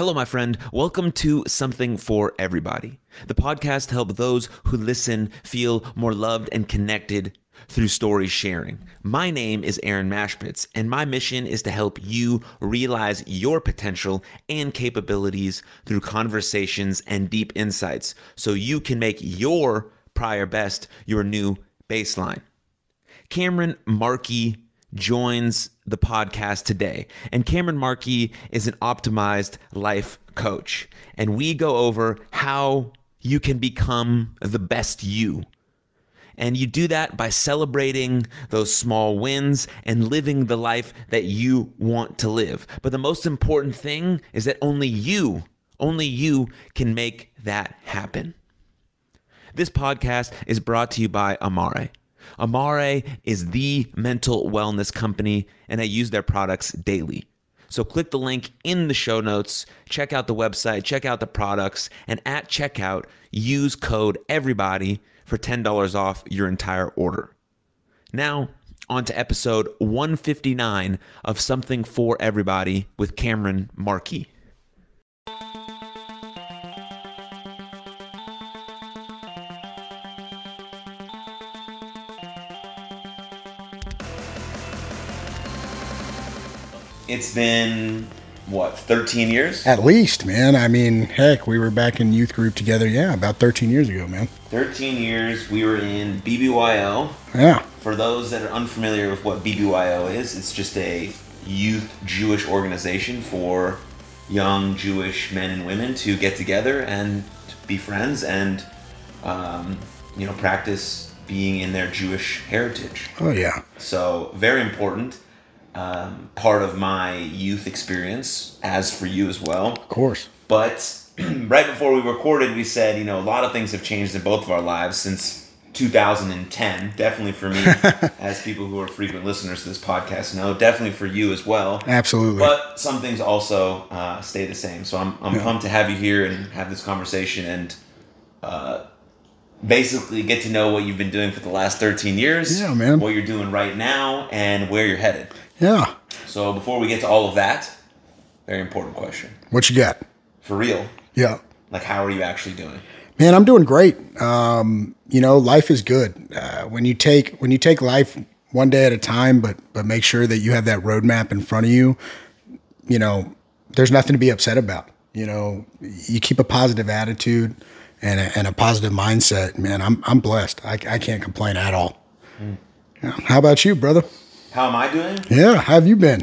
Hello, my friend. Welcome to Something for Everybody, the podcast help those who listen feel more loved and connected through story sharing. My name is Aaron Machbitz, and my mission is to help you realize your potential and capabilities through conversations and deep insights so you can make your prior best your new baseline. Cameron Markey joins the podcast today. And Cameron Markey is an optimized life coach. And we go over how you can become the best you. And you do that by celebrating those small wins and living the life that you want to live. But the most important thing is that only you, only you can make that happen. This podcast is brought to you by Amare. Amare is the mental wellness company, and I use their products daily. So click the link in the show notes, check out the website, check out the products, and at checkout, use code EVERYBODY for $10 off your entire order. Now, on to episode 159 of Something for Everybody with Cameron Markey. It's been what 13 years? At least man. I mean heck we were back in youth group together yeah about 13 years ago man. 13 years we were in bbyo yeah. For those that are unfamiliar with what bbyo is it's just a youth jewish organization for young jewish men and women to get together and be friends and um, you know practice being in their jewish heritage. Oh yeah. So very important um, part of my youth experience, as for you as well. Of course. But right before we recorded, we said, you know, a lot of things have changed in both of our lives since 2010. Definitely for me, as people who are frequent listeners to this podcast know, definitely for you as well. Absolutely. But some things also uh, stay the same. So I'm, I'm yeah. pumped to have you here and have this conversation and uh, basically get to know what you've been doing for the last 13 years. Yeah, man. What you're doing right now and where you're headed. Yeah. So before we get to all of that, very important question. What you got? For real. Yeah. Like, how are you actually doing? Man, I'm doing great. Um, you know, life is good uh, when you take when you take life one day at a time, but but make sure that you have that roadmap in front of you. You know, there's nothing to be upset about. You know, you keep a positive attitude and a, and a positive mindset. Man, I'm I'm blessed. I, I can't complain at all. Mm. How about you, brother? How am I doing? Yeah, how have you been?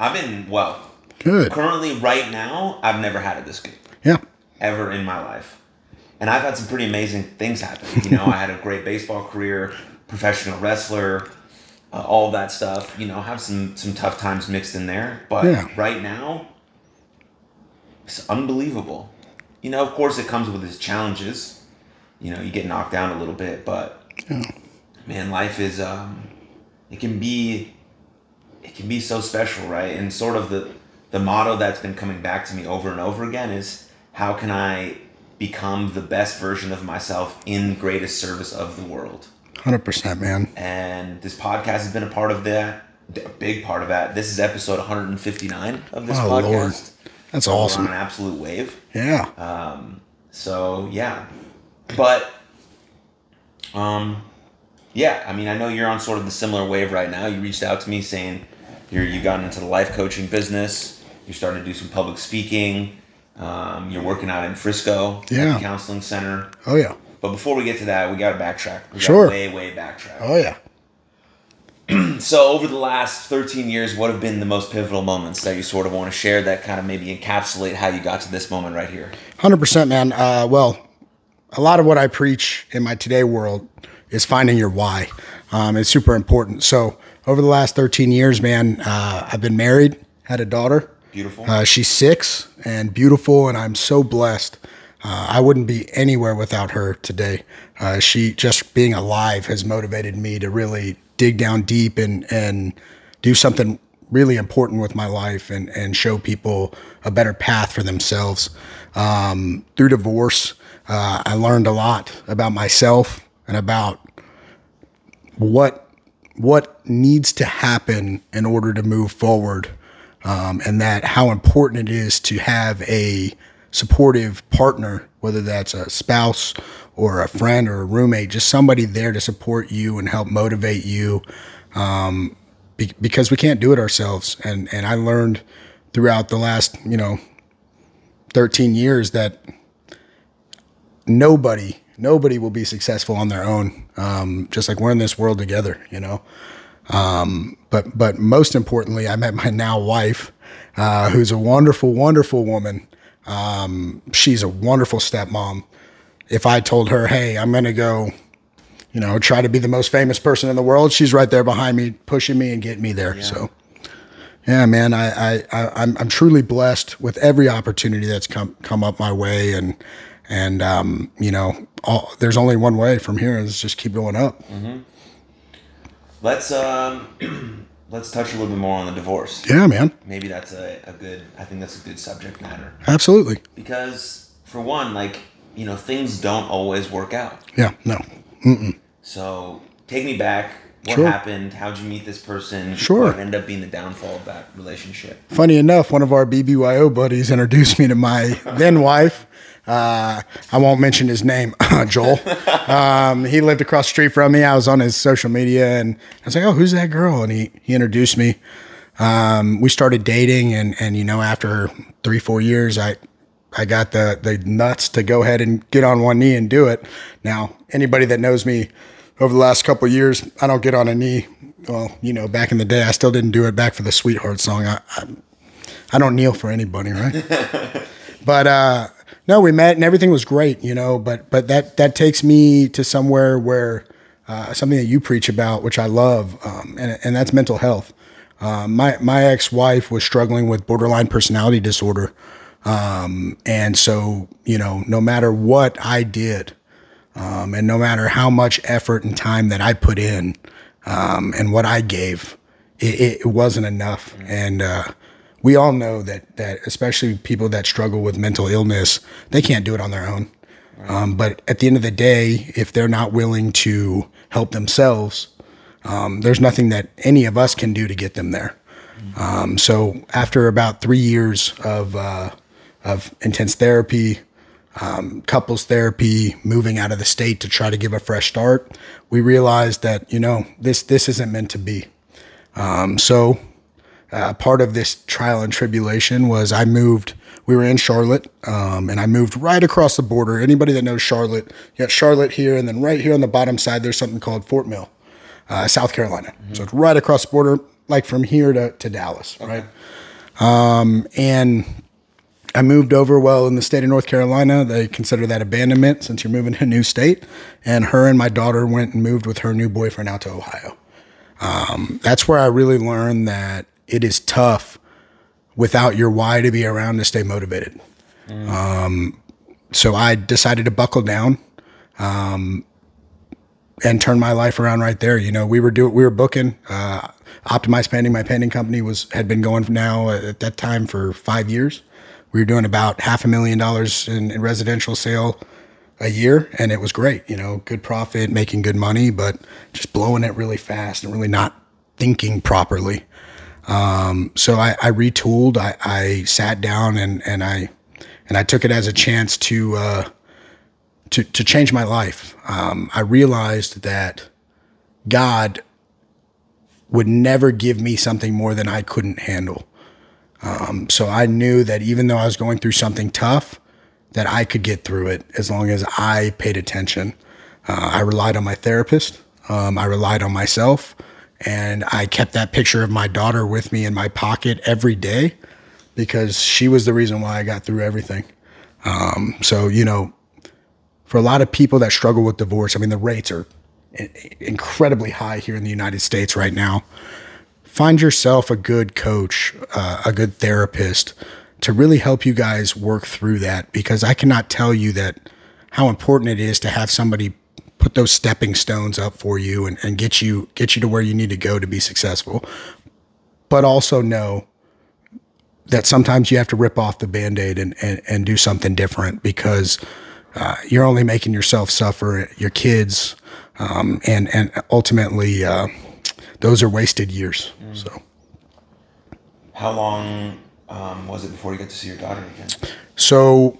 I've been well. Good. Currently, right now, I've never had it this good. Yeah. Ever in my life. And I've had some pretty amazing things happen. You know, I had a great baseball career, professional wrestler, uh, all that stuff. You know, have some some tough times mixed in there. But yeah. right now, it's unbelievable. You know, of course, it comes with its challenges. You know, you get knocked down a little bit, but yeah. man, life is um, it can be it can be so special, right? And sort of the the motto that's been coming back to me over and over again is how can I become the best version of myself in greatest service of the world? 100%, man. And this podcast has been a part of that, a big part of that. This is episode 159 of this oh, podcast. Lord. That's awesome. on an absolute wave. Yeah. Um, so yeah. But um yeah, I mean, I know you're on sort of the similar wave right now. You reached out to me saying you're you gotten into the life coaching business. You're starting to do some public speaking. Um, you're working out in Frisco, yeah, counseling center. Oh yeah. But before we get to that, we got to backtrack. We sure. Way way backtrack. Oh yeah. so over the last 13 years, what have been the most pivotal moments that you sort of want to share that kind of maybe encapsulate how you got to this moment right here? 100%, man. Uh, well, a lot of what I preach in my today world is finding your why. Um, it's super important. So over the last 13 years, man, uh, I've been married, had a daughter. Beautiful. Uh, she's six and beautiful, and I'm so blessed. Uh, I wouldn't be anywhere without her today. Uh, she just being alive has motivated me to really dig down deep and and do something really important with my life and and show people a better path for themselves. Um, through divorce, uh, I learned a lot about myself and about what what needs to happen in order to move forward um, and that how important it is to have a supportive partner, whether that's a spouse or a friend or a roommate, just somebody there to support you and help motivate you. Um, be, because we can't do it ourselves. And, and I learned throughout the last, you know, 13 years that nobody, nobody will be successful on their own. Um, just like we're in this world together, you know? Um, but, but most importantly, I met my now wife, uh, who's a wonderful, wonderful woman. Um, she's a wonderful stepmom. If I told her, Hey, I'm to go, you know, try to be the most famous person in the world, she's right there behind me, pushing me and getting me there. Yeah. So, yeah, man, I, I, I, am I'm truly blessed with every opportunity that's come, come up my way. And, and, um, you know, all, there's only one way from here is just keep going up. Mm-hmm. Let's, um, let's touch a little bit more on the divorce. Yeah, man. Maybe that's a, a good. I think that's a good subject matter. Absolutely. Because for one, like you know, things don't always work out. Yeah. No. Mm-mm. So take me back. What sure. happened? How'd you meet this person? Sure. What ended up being the downfall of that relationship? Funny enough, one of our BBYO buddies introduced me to my then wife. Uh, I won't mention his name, Joel. Um, he lived across the street from me. I was on his social media and I was like, oh, who's that girl? And he, he introduced me. Um, we started dating and, and, you know, after three, four years, I, I got the, the nuts to go ahead and get on one knee and do it. Now, anybody that knows me over the last couple years, I don't get on a knee. Well, you know, back in the day, I still didn't do it back for the sweetheart song. I, I, I don't kneel for anybody, right? but, uh, no, we met and everything was great, you know. But but that that takes me to somewhere where uh, something that you preach about, which I love, um, and and that's mental health. Uh, my my ex wife was struggling with borderline personality disorder, um, and so you know, no matter what I did, um, and no matter how much effort and time that I put in, um, and what I gave, it, it wasn't enough, and uh, we all know that that especially people that struggle with mental illness, they can't do it on their own. Right. Um, but at the end of the day, if they're not willing to help themselves, um, there's nothing that any of us can do to get them there. Mm-hmm. Um, so after about three years of uh, of intense therapy, um, couples therapy, moving out of the state to try to give a fresh start, we realized that you know this this isn't meant to be. Um, so uh, part of this trial and tribulation was I moved. We were in Charlotte, um, and I moved right across the border. Anybody that knows Charlotte, you got Charlotte here, and then right here on the bottom side, there's something called Fort Mill, uh, South Carolina. Mm-hmm. So it's right across the border, like from here to, to Dallas, okay. right? Um, and I moved over. Well, in the state of North Carolina, they consider that abandonment since you're moving to a new state. And her and my daughter went and moved with her new boyfriend out to Ohio. Um, that's where I really learned that it is tough without your why to be around to stay motivated. Mm. Um, so I decided to buckle down um, and turn my life around right there. You know, we were doing, we were booking. Uh, Optimized Painting, my painting company, was had been going now at that time for five years. We were doing about half a million dollars in, in residential sale a year, and it was great. You know, good profit, making good money, but just blowing it really fast and really not thinking properly. Um, so I, I retooled. I, I, sat down and, and I and I took it as a chance to uh, to to change my life. Um, I realized that God would never give me something more than I couldn't handle. Um, so I knew that even though I was going through something tough, that I could get through it as long as I paid attention. Uh, I relied on my therapist. Um, I relied on myself. And I kept that picture of my daughter with me in my pocket every day because she was the reason why I got through everything. Um, so, you know, for a lot of people that struggle with divorce, I mean, the rates are incredibly high here in the United States right now. Find yourself a good coach, uh, a good therapist to really help you guys work through that because I cannot tell you that how important it is to have somebody put those stepping stones up for you and, and get you get you to where you need to go to be successful. But also know that sometimes you have to rip off the band-aid and, and, and do something different because uh, you're only making yourself suffer, your kids, um, and and ultimately uh, those are wasted years. Mm. So How long um, was it before you got to see your daughter again? So,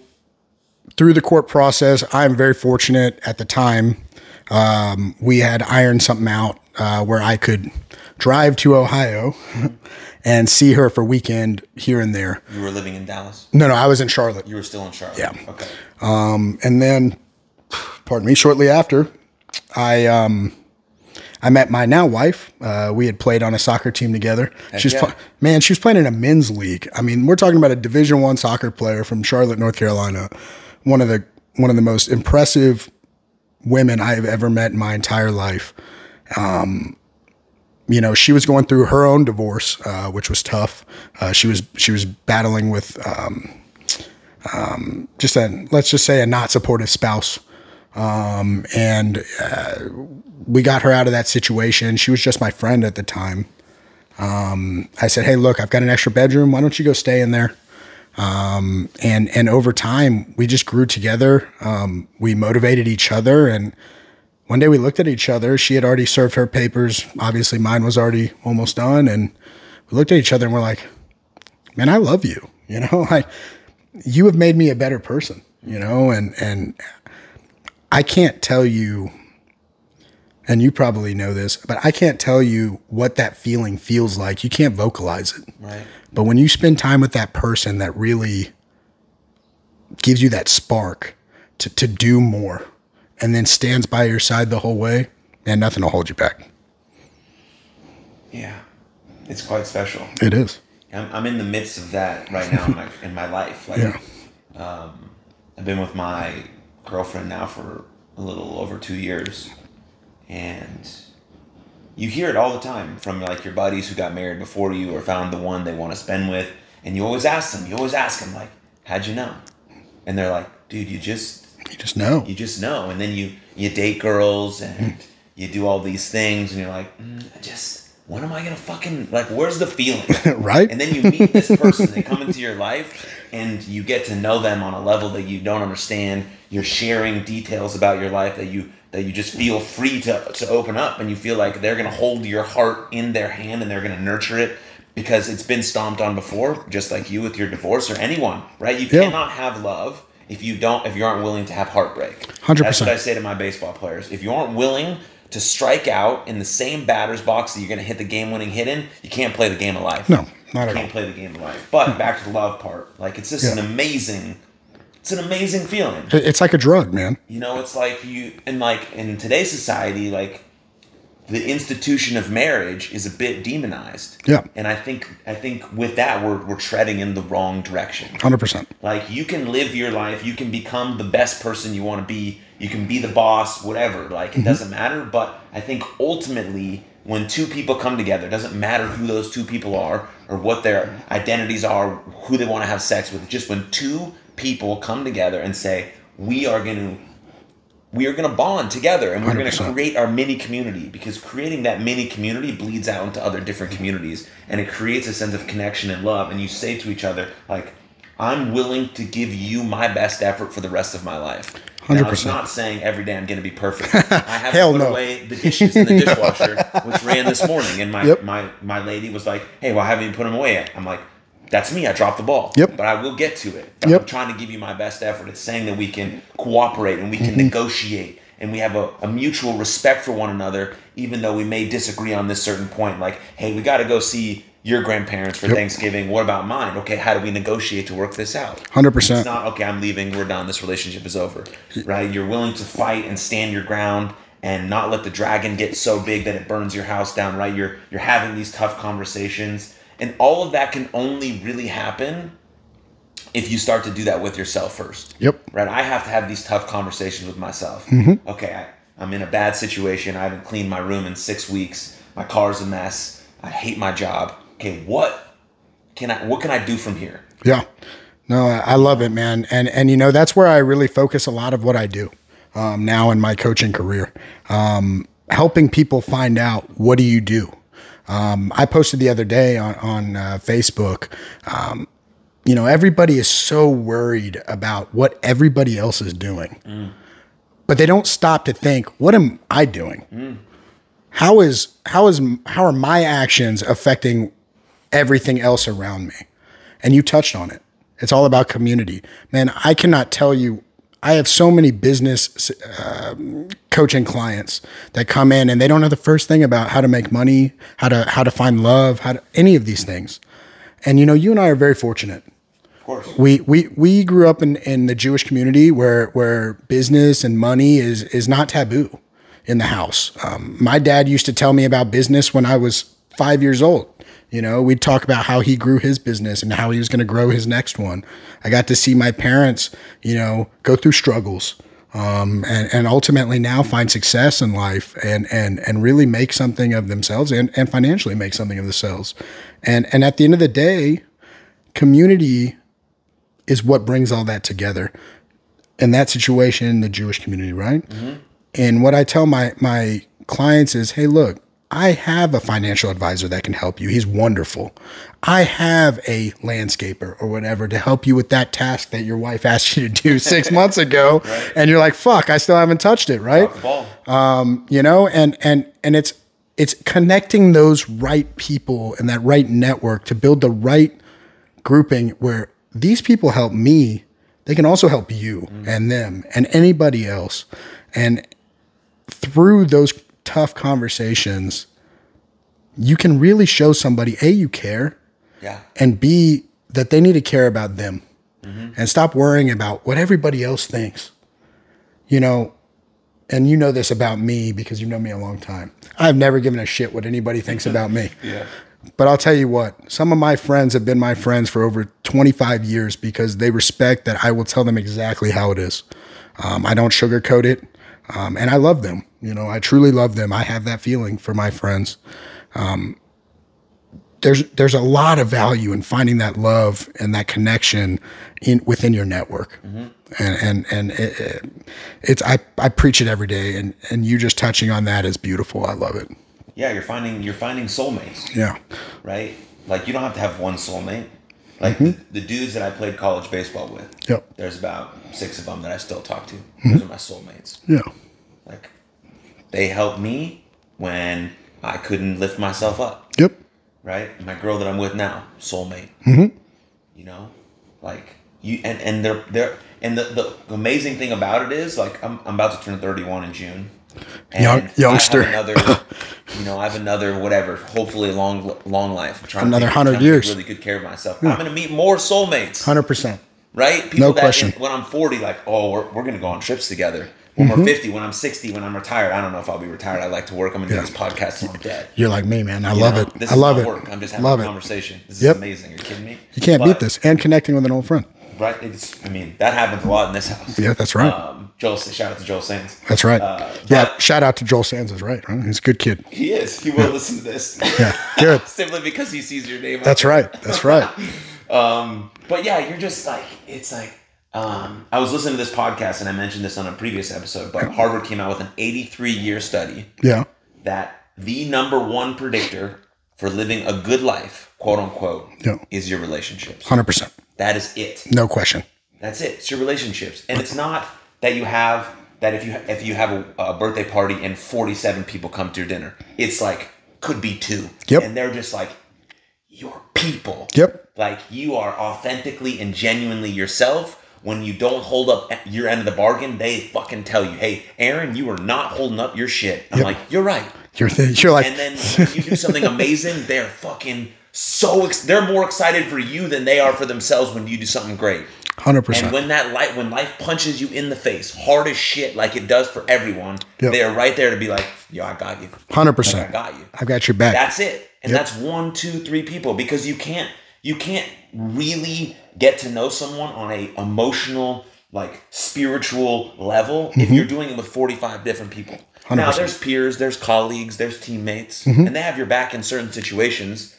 through the court process, I'm very fortunate at the time. Um, we had ironed something out uh, where I could drive to Ohio and see her for weekend here and there. You were living in Dallas. No, no, I was in Charlotte. You were still in Charlotte. Yeah. Okay. and then pardon me shortly after i um i met my now wife uh, we had played on a soccer team together she's yeah. pl- man she was playing in a men's league i mean we're talking about a division one soccer player from charlotte north carolina one of the one of the most impressive women i've ever met in my entire life. Um you know she was going through her own divorce uh, which was tough. Uh, she was she was battling with um, just a let's just say a not supportive spouse. Um, and uh, we got her out of that situation. She was just my friend at the time. Um, i said hey look i've got an extra bedroom. Why don't you go stay in there um, and and over time we just grew together. Um, we motivated each other and one day we looked at each other. She had already served her papers. Obviously mine was already almost done and we looked at each other and we're like man i love you you know? I you have made me a better person, you know, and and I can't tell you and you probably know this, but I can't tell you what that feeling feels like. You can't vocalize it. Right. But when you spend time with that person that really gives you that spark to, to do more and then stands by your side the whole way, and nothing will hold you back. Yeah. It's quite special. It is. I'm, I'm in the midst of that right now in my in my life. Like, Yeah. Um, I've been with my girlfriend now for a little over two years, and you hear it all the time from like your buddies who got married before you or found the one they want to spend with, and you always ask them. You always ask them like, "How'd you know?" And they're like, "Dude, you just You just know. you just know." And then you you date girls and you do all these things, and you're like, mm, "I just." When am I gonna fucking like? Where's the feeling? Right? And then you meet this person, they come into your life, and you get to know them on a level that you don't understand. You're sharing details about your life that you that you just feel free to to open up, and you feel like they're gonna hold your heart in their hand and they're gonna nurture it because it's been stomped on before, just like you with your divorce or anyone, right? You Yeah. cannot have love if you don't if you aren't willing to have heartbreak. 100%. That's what I say to my baseball players. If you aren't willing to strike out in the same batter's box that you're going to hit the game-winning hit in, you can't play the game of life. No, not you at can't all. play the game of life. But back to the love part, like it's just an amazing, it's an amazing feeling. It's like a drug, man. You know, it's like you and like in today's society, like the institution of marriage is a bit demonized. Yeah. And I think I think with that we're we're treading in the wrong direction. 100%. Like you can live your life, you can become the best person you want to be, you can be the boss, whatever. Like it mm-hmm. doesn't matter. But I think ultimately, when two people come together, it doesn't matter who those two people are or what their identities are, who they want to have sex with. Just when two people come together and say, "We are going to." We are going to bond together and we're going to create our mini community because creating that mini community bleeds out into other different communities and it creates a sense of connection and love. And you say to each other, like, I'm willing to give you my best effort for the rest of my life. Now, it's 100%. not saying every day I'm going to be perfect. I have Hell to put no. away the dishes in the dishwasher, which ran this morning, and my, Yep. my my lady was like, "Hey, why haven't you put them away yet?" I'm like, "That's me. I dropped the ball. Yep. But I will get to it. Yep. I'm trying to give you my best effort. It's saying that we can cooperate and we can Mm-hmm. negotiate." And we have a, a mutual respect for one another, even though we may disagree on this certain point. Like, hey, we got to go see your grandparents for Yep. Thanksgiving. What about mine? Okay, how do we negotiate to work this out? 100%. It's not okay. I'm leaving. We're done. This relationship is over. Right? You're willing to fight and stand your ground and not let the dragon get so big that it burns your house down. Right? You're you're having these tough conversations, and all of that can only really happen if you start to do that with yourself first. Yep. Right? I have to have these tough conversations with myself. Okay, I, I'm in a bad situation. I haven't cleaned my room in six weeks. My car's a mess. I hate my job. Okay, what can I? What can I do from here? Yeah. No, I I love it, man. And and you know that's where I really focus a lot of what I do um, now in my coaching career, um, helping people find out what do you do. Um, I posted the other day on on uh, Facebook. Um, you know, everybody is so worried about what everybody else is doing, but they don't stop to think, what am I doing? How is how is how are my actions affecting everything else around me. And you touched on it. It's all about community. Man, I cannot tell you I have so many business um, coaching clients that come in and they don't know the first thing about how to make money, how to how to find love, how to any of these things. And you know, you and I are very fortunate. Of course. We we we grew up in, in the Jewish community where where business and money is is not taboo in the house. Um, my dad used to tell me about business when I was five years old. You know, we'd talk about how he grew his business and how he was going to grow his next one. I got to see my parents, you know, go through struggles um, and, and ultimately now find success in life and, and, and really make something of themselves and, and financially make something of themselves. And, and at the end of the day, community is what brings all that together. In that situation, the Jewish community, right? And what I tell my, my clients is, hey, look, I have a financial advisor that can help you. He's wonderful. I have a landscaper or whatever to help you with that task that your wife asked you to do six months ago, and you're like, "Fuck, I still haven't touched it." Right? Um, you know, and and and it's it's connecting those right people and that right network to build the right grouping where these people help me. They can also help you and them and anybody else, and through those tough conversations, you can really show somebody A, you care, Yeah. and B, that they need to care about them and stop worrying about what everybody else thinks. You know, and you know this about me because you know me a long time. I've never given a shit what anybody thinks about me. Yeah. But I'll tell you what, some of my friends have been my friends for over 25 years because they respect that I will tell them exactly how it is. Um, I don't sugarcoat it. Um, and I love them. You know, I truly love them. I have that feeling for my friends. Um, there's there's a lot of value in finding that love and that connection in within your network, and and and it, it- it's I, I preach it every day, and and you just touching on that is beautiful. I love it. Yeah, you're finding you're finding soulmates, Yeah, right? Like you don't have to have one soulmate. Like the, the dudes that I played college baseball with. Yep. There's about six of them that I still talk to. Mm-hmm. Those are my soulmates. yeah, Like they helped me when I couldn't lift myself up. yep, right? My girl that I'm with now, soulmate. Mm-hmm. You know, like you and and they're they're and the, the amazing thing about it is like I'm I'm about to turn 31 in June. And Young- youngster. another, you know, I have another whatever. Hopefully, long long life. I'm trying Another 100 years. really good care of myself. I'm gonna meet more soulmates, hundred percent. right? People No that question. when I'm 40, like, oh, we're, we're gonna go on trips together. When Mm-hmm. we're 50, when I'm 60, when I'm retired, I don't know if I'll be retired. I like to work. I'm gonna do this podcast until I'm dead. You're like me, man. I You love know, it. This I is love it. Work. I'm just having love a conversation. This Yep. is amazing. Are you kidding me? You can't But, beat this. And connecting with an old friend. Right? It's, I mean, that happens a lot in this house. Yeah, that's right. Um, Joel, shout out to Joel Sands. That's right. Uh, yeah. but- Shout out to Joel Sands. Is right. Right. He's a good kid. He is. He will listen to this. Yeah. Good. Simply because he sees your name. That's right. That's right. Um, but yeah, you're just like it's like um, I was listening to this podcast and I mentioned this on a previous episode, but Harvard came out with an 83 year study Yeah. that the number one predictor for living a good life, quote unquote, Yeah. is your relationships. Hundred percent. That is it. No question. That's it. It's your relationships, and it's not that you have that if you if you have a, a birthday party and forty seven people come to your dinner, it's like could be two. Yep. And they're just like your people. Yep. Like you are authentically and genuinely yourself. When you don't hold up your end of the bargain, they fucking tell you, "Hey, Aaron, you are not holding up your shit." I'm like, "You're right." You're th- you're like And then you do something amazing, they're fucking so ex- they're more excited for you than they are for themselves when you do something great. hundred And percent. And when that light, when life punches you in the face, hard as shit, like it does for everyone, Yep. they are right there to be like, "Yo, I got you. Hundred percent. I got you." I've got your back. That's it, and that's one, two, three people because you can't, you can't really get to know someone on a emotional, like spiritual level if you're doing it with forty five different people. Now 100%. there's peers, there's colleagues, there's teammates, Mm-hmm. and they have your back in certain situations,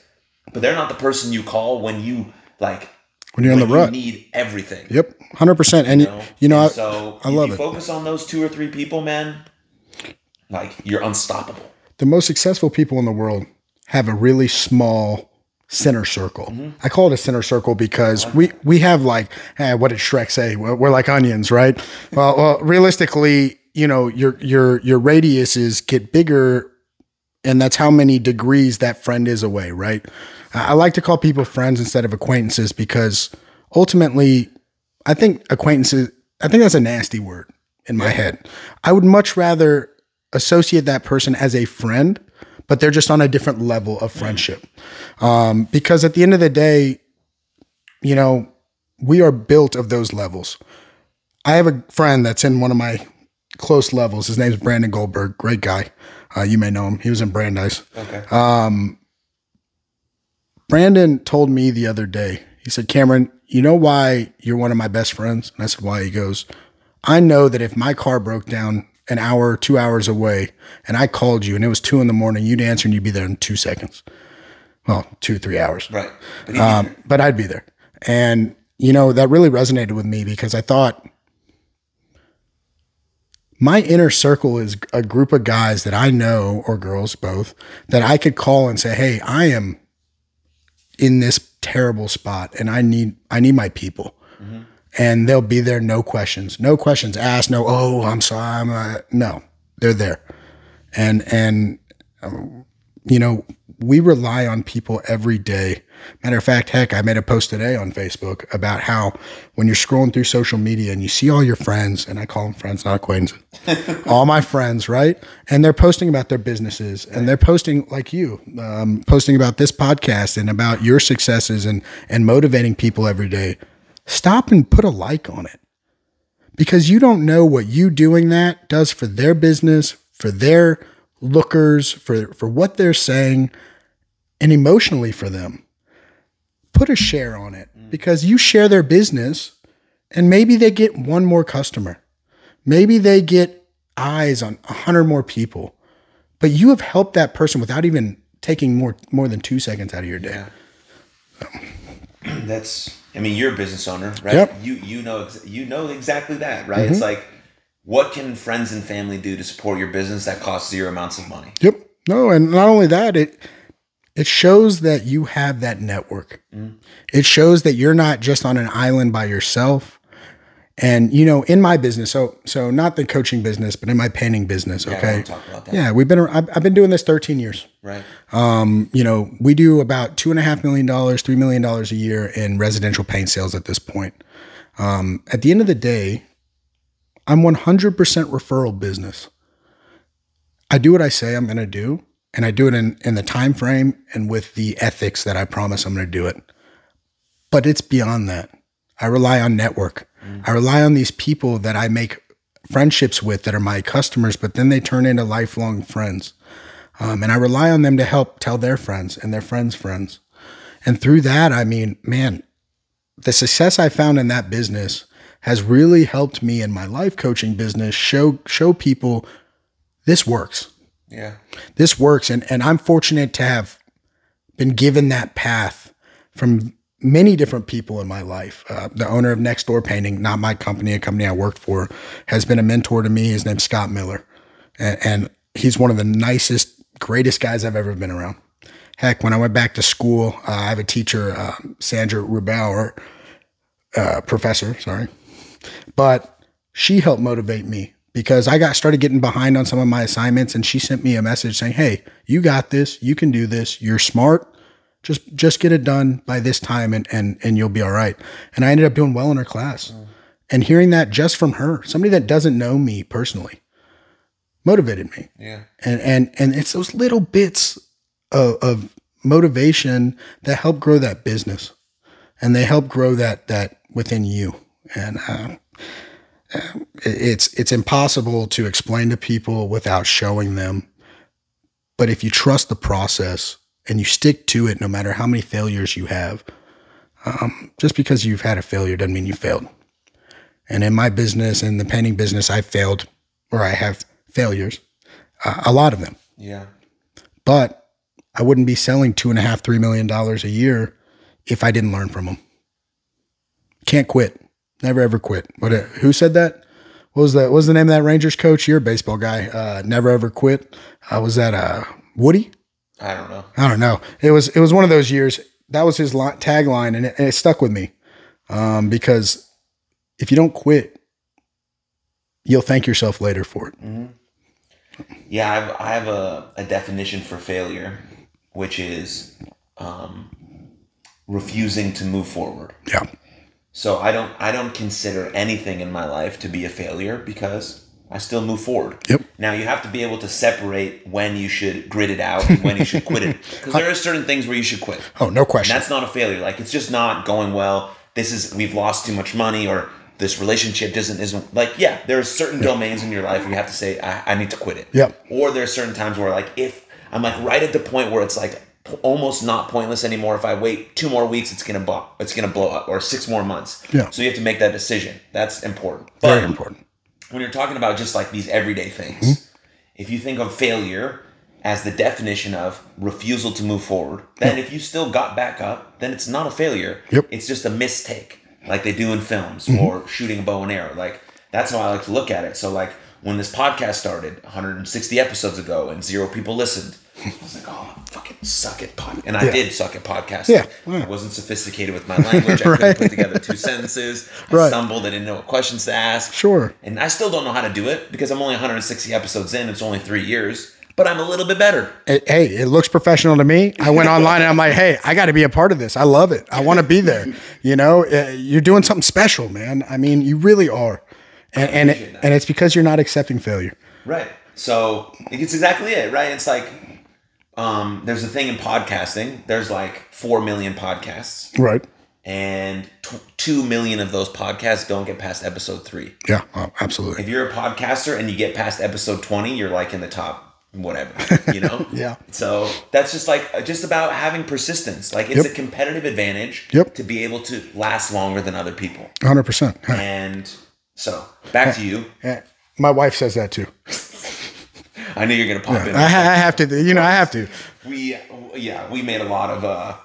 but they're not the person you call when you like When you're in the you rut. need everything. Yep. Hundred percent. And you know? you know, I, so I love you it. focus on those two or three people, man. Like you're unstoppable. the most successful people in the world have a really small center circle. Mm-hmm. I call it a center circle because we we have like eh, what did Shrek say? We're, we're like onions, right? well, well, realistically, you know, your your your radiuses get bigger, and that's how many degrees that friend is away, right? I I like to call people friends instead of acquaintances because ultimately, I think acquaintances, I think that's a nasty word in my head. I would much rather associate that person as a friend, but they're just on a different level of friendship. Um, because at the end of the day, you know, we are built of those levels. I have a friend that's in one of my close levels. His name's Brandon Goldberg. Great guy. Uh, you may know him. He was in Brandeis. Okay. Brandon told me the other day, he said, Cameron, you know why you're one of my best friends? And I said, why? He goes, I know that if my car broke down an hour, two hours away, and I called you and it was two in the morning, you'd answer and you'd be there in two seconds. Well, two, three hours. right. But Um, but I'd be there. And, you know, that really resonated with me because I thought my inner circle is a group of guys that I know, or girls both, that I could call and say, Hey, I am in this terrible spot and I need, I need my people. And they'll be there, no questions, no questions asked, no, oh, I'm sorry. I'm, uh, no, they're there. And, and, um, you know, we rely on people every day. Matter of fact, heck, I made a post today on Facebook about how when you're scrolling through social media and you see all your friends, and I call them friends, not acquaintances, all my friends, right? And they're posting about their businesses and they're posting like you, um, posting about this podcast and about your successes and, and motivating people every day. Stop and put a like on it. Because you don't know what you doing that does for their business, for their lookers, for for what they're saying, and emotionally for them. Put a share on it. Mm. Because you share their business, and maybe they get one more customer, maybe they get eyes on a hundred more people, but you have helped that person without even taking more more than two seconds out of your day. that's I mean you're a business owner, right? Yep. Mm-hmm. You you know you know exactly that, right? It's like what can friends and family do to support your business that costs zero amounts of money? Yep. No, and not only that, it it shows that you have that network. It shows that you're not just on an island by yourself. And you know, in my business, so so not the coaching business, but in my painting business, I okay. wanna talk about that. Yeah, we've been. I've, I've been doing this 13 years. Right. Um, you know, we do about two and a half million dollars, three million dollars a year in residential paint sales at this point. Um, at the end of the day, I'm 100% referral business. I do what I say I'm going to do, and I do it in in the time frame and with the ethics that I promise I'm going to do it. But it's beyond that. I rely on network. I rely on these people that I make friendships with that are my customers, but then they turn into lifelong friends. Um, and I rely on them to help tell their friends and their friends' friends. And through that, I mean, man, the success I found in that business has really helped me in my life coaching business show show people this works. Yeah. This works. And and I'm fortunate to have been given that path from many different people in my life. Uh, the owner of Next Door Painting, not my company, a company I worked for, has been a mentor to me. His name's Scott Miller. And, and he's one of the nicest, greatest guys I've ever been around. Heck, when I went back to school, uh, I have a teacher, uh, Sandra Rubauer, uh, professor, sorry, but she helped motivate me because I got started getting behind on some of my assignments, and she sent me a message saying, "Hey, you got this. You can do this. You're smart. Just just get it done by this time, and and and you'll be all right." And I ended up doing well in her class, and hearing that just from her, somebody that doesn't know me personally, motivated me. Yeah. and and and it's those little bits of, of motivation that help grow that business. And they help grow that that within you. And uh, it's it's impossible to explain to people without showing them. But if you trust the process and you stick to it no matter how many failures you have um, just because you've had a failure doesn't mean you failed and in my business in the painting business i failed or i have failures uh, a lot of them Yeah. but I wouldn't be selling two and a half, three million dollars a year if I didn't learn from them. Can't quit. Never ever quit. What? uh, Who said that? What was that? What was the name of that Rangers coach? You're a baseball guy. Uh, never ever quit. Uh, was that uh, Woody? I don't know. I don't know. It was it was one of those years. That was his tagline, and it, and it stuck with me um, because if you don't quit, you'll thank yourself later for it. Yeah, I have, I have a, a definition for failure, which is um, refusing to move forward. Yeah. So I don't I don't consider anything in my life to be a failure because I still move forward. Yep. Now you have to be able to separate when you should grit it out and when you should quit it because there are certain things where you should quit. Oh, no And question. that's not a failure. Like it's just not going well. This is we've lost too much money or this relationship doesn't isn't like yeah. There are certain domains in your life where you have to say I, I need to quit it. Yep. Or there are certain times where like if I'm like right at the point where it's like almost not pointless anymore. If I wait two more weeks, it's gonna blow. It's gonna blow up or six more months. Yeah. So you have to make that decision. That's important. But Very important. When you're talking about just like these everyday things, Mm-hmm. if you think of failure as the definition of refusal to move forward, then if you still got back up, then it's not a failure. Yep. Mm-hmm. It's just a mistake, like they do in films or shooting a bow and arrow. Like that's how I like to look at it. So like when this podcast started 160 episodes ago and zero people listened, was like, oh, fucking suck it pod. And I Yeah. did suck at podcasting. Yeah, yeah. I wasn't sophisticated with my language. I couldn't put together two sentences. I Right. stumbled. I didn't know what questions to ask. Sure. And I still don't know how to do it because I'm only 160 episodes in. It's only three years, but I'm a little bit better. It- hey, it looks professional to me. I went online and I'm like, hey, I got to be a part of this. I love it. I want to be there. You know, uh, you're doing something special, man. I mean, you really are. And and, it, and it's because you're not accepting failure. Right. So it's exactly it, right? It's like um, there's a thing in podcasting. There's like 4 million podcasts, Right. and t- 2 million of those podcasts don't get past episode three. Yeah. Oh, absolutely. If you're a podcaster and you get past episode 20, you're like in the top whatever, you know? Yeah. So that's just like just about having persistence. Like it's Yep. a competitive advantage Yep. to be able to last longer than other people. 100%. And so back to you. My wife says that too. I knew you're gonna pop in. I, I have to, you know, I have to. We yeah, we made a lot of uh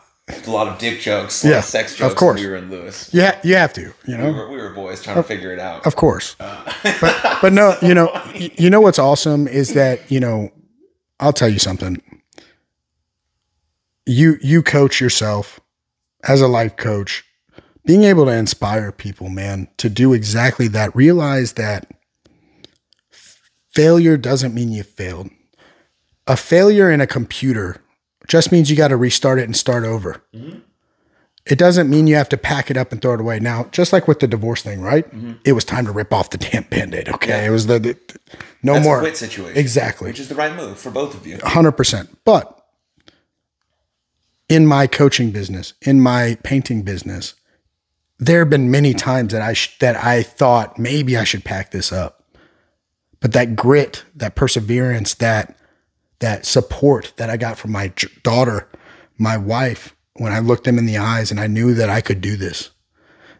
a lot of dick jokes, Yeah, sex of jokes course. when we were in Lewis. Yeah, you have to, you We know, were, we were boys trying to figure it out. of course. But, but no, you know, you know what's awesome is that, you know, I'll tell you something. You, you coach yourself as a life coach, being able to inspire people, man, to do exactly that. Realize that failure doesn't mean you failed. A failure in a computer just means you got to restart it and start over. Mm-hmm. It doesn't mean you have to pack it up and throw it away. Now, just like with the divorce thing, right? Mm-hmm. It was time to rip off the damn band-aid. Okay. Yeah. It was the, the no That's more a quit situation. Exactly. Which is the right move for both of you. hundred percent. But in my coaching business, in my painting business, there have been many times that I sh- that I thought maybe I should pack this up, but that grit, that perseverance, that that support that I got from my daughter, my wife, when I looked them in the eyes and I knew that I could do this.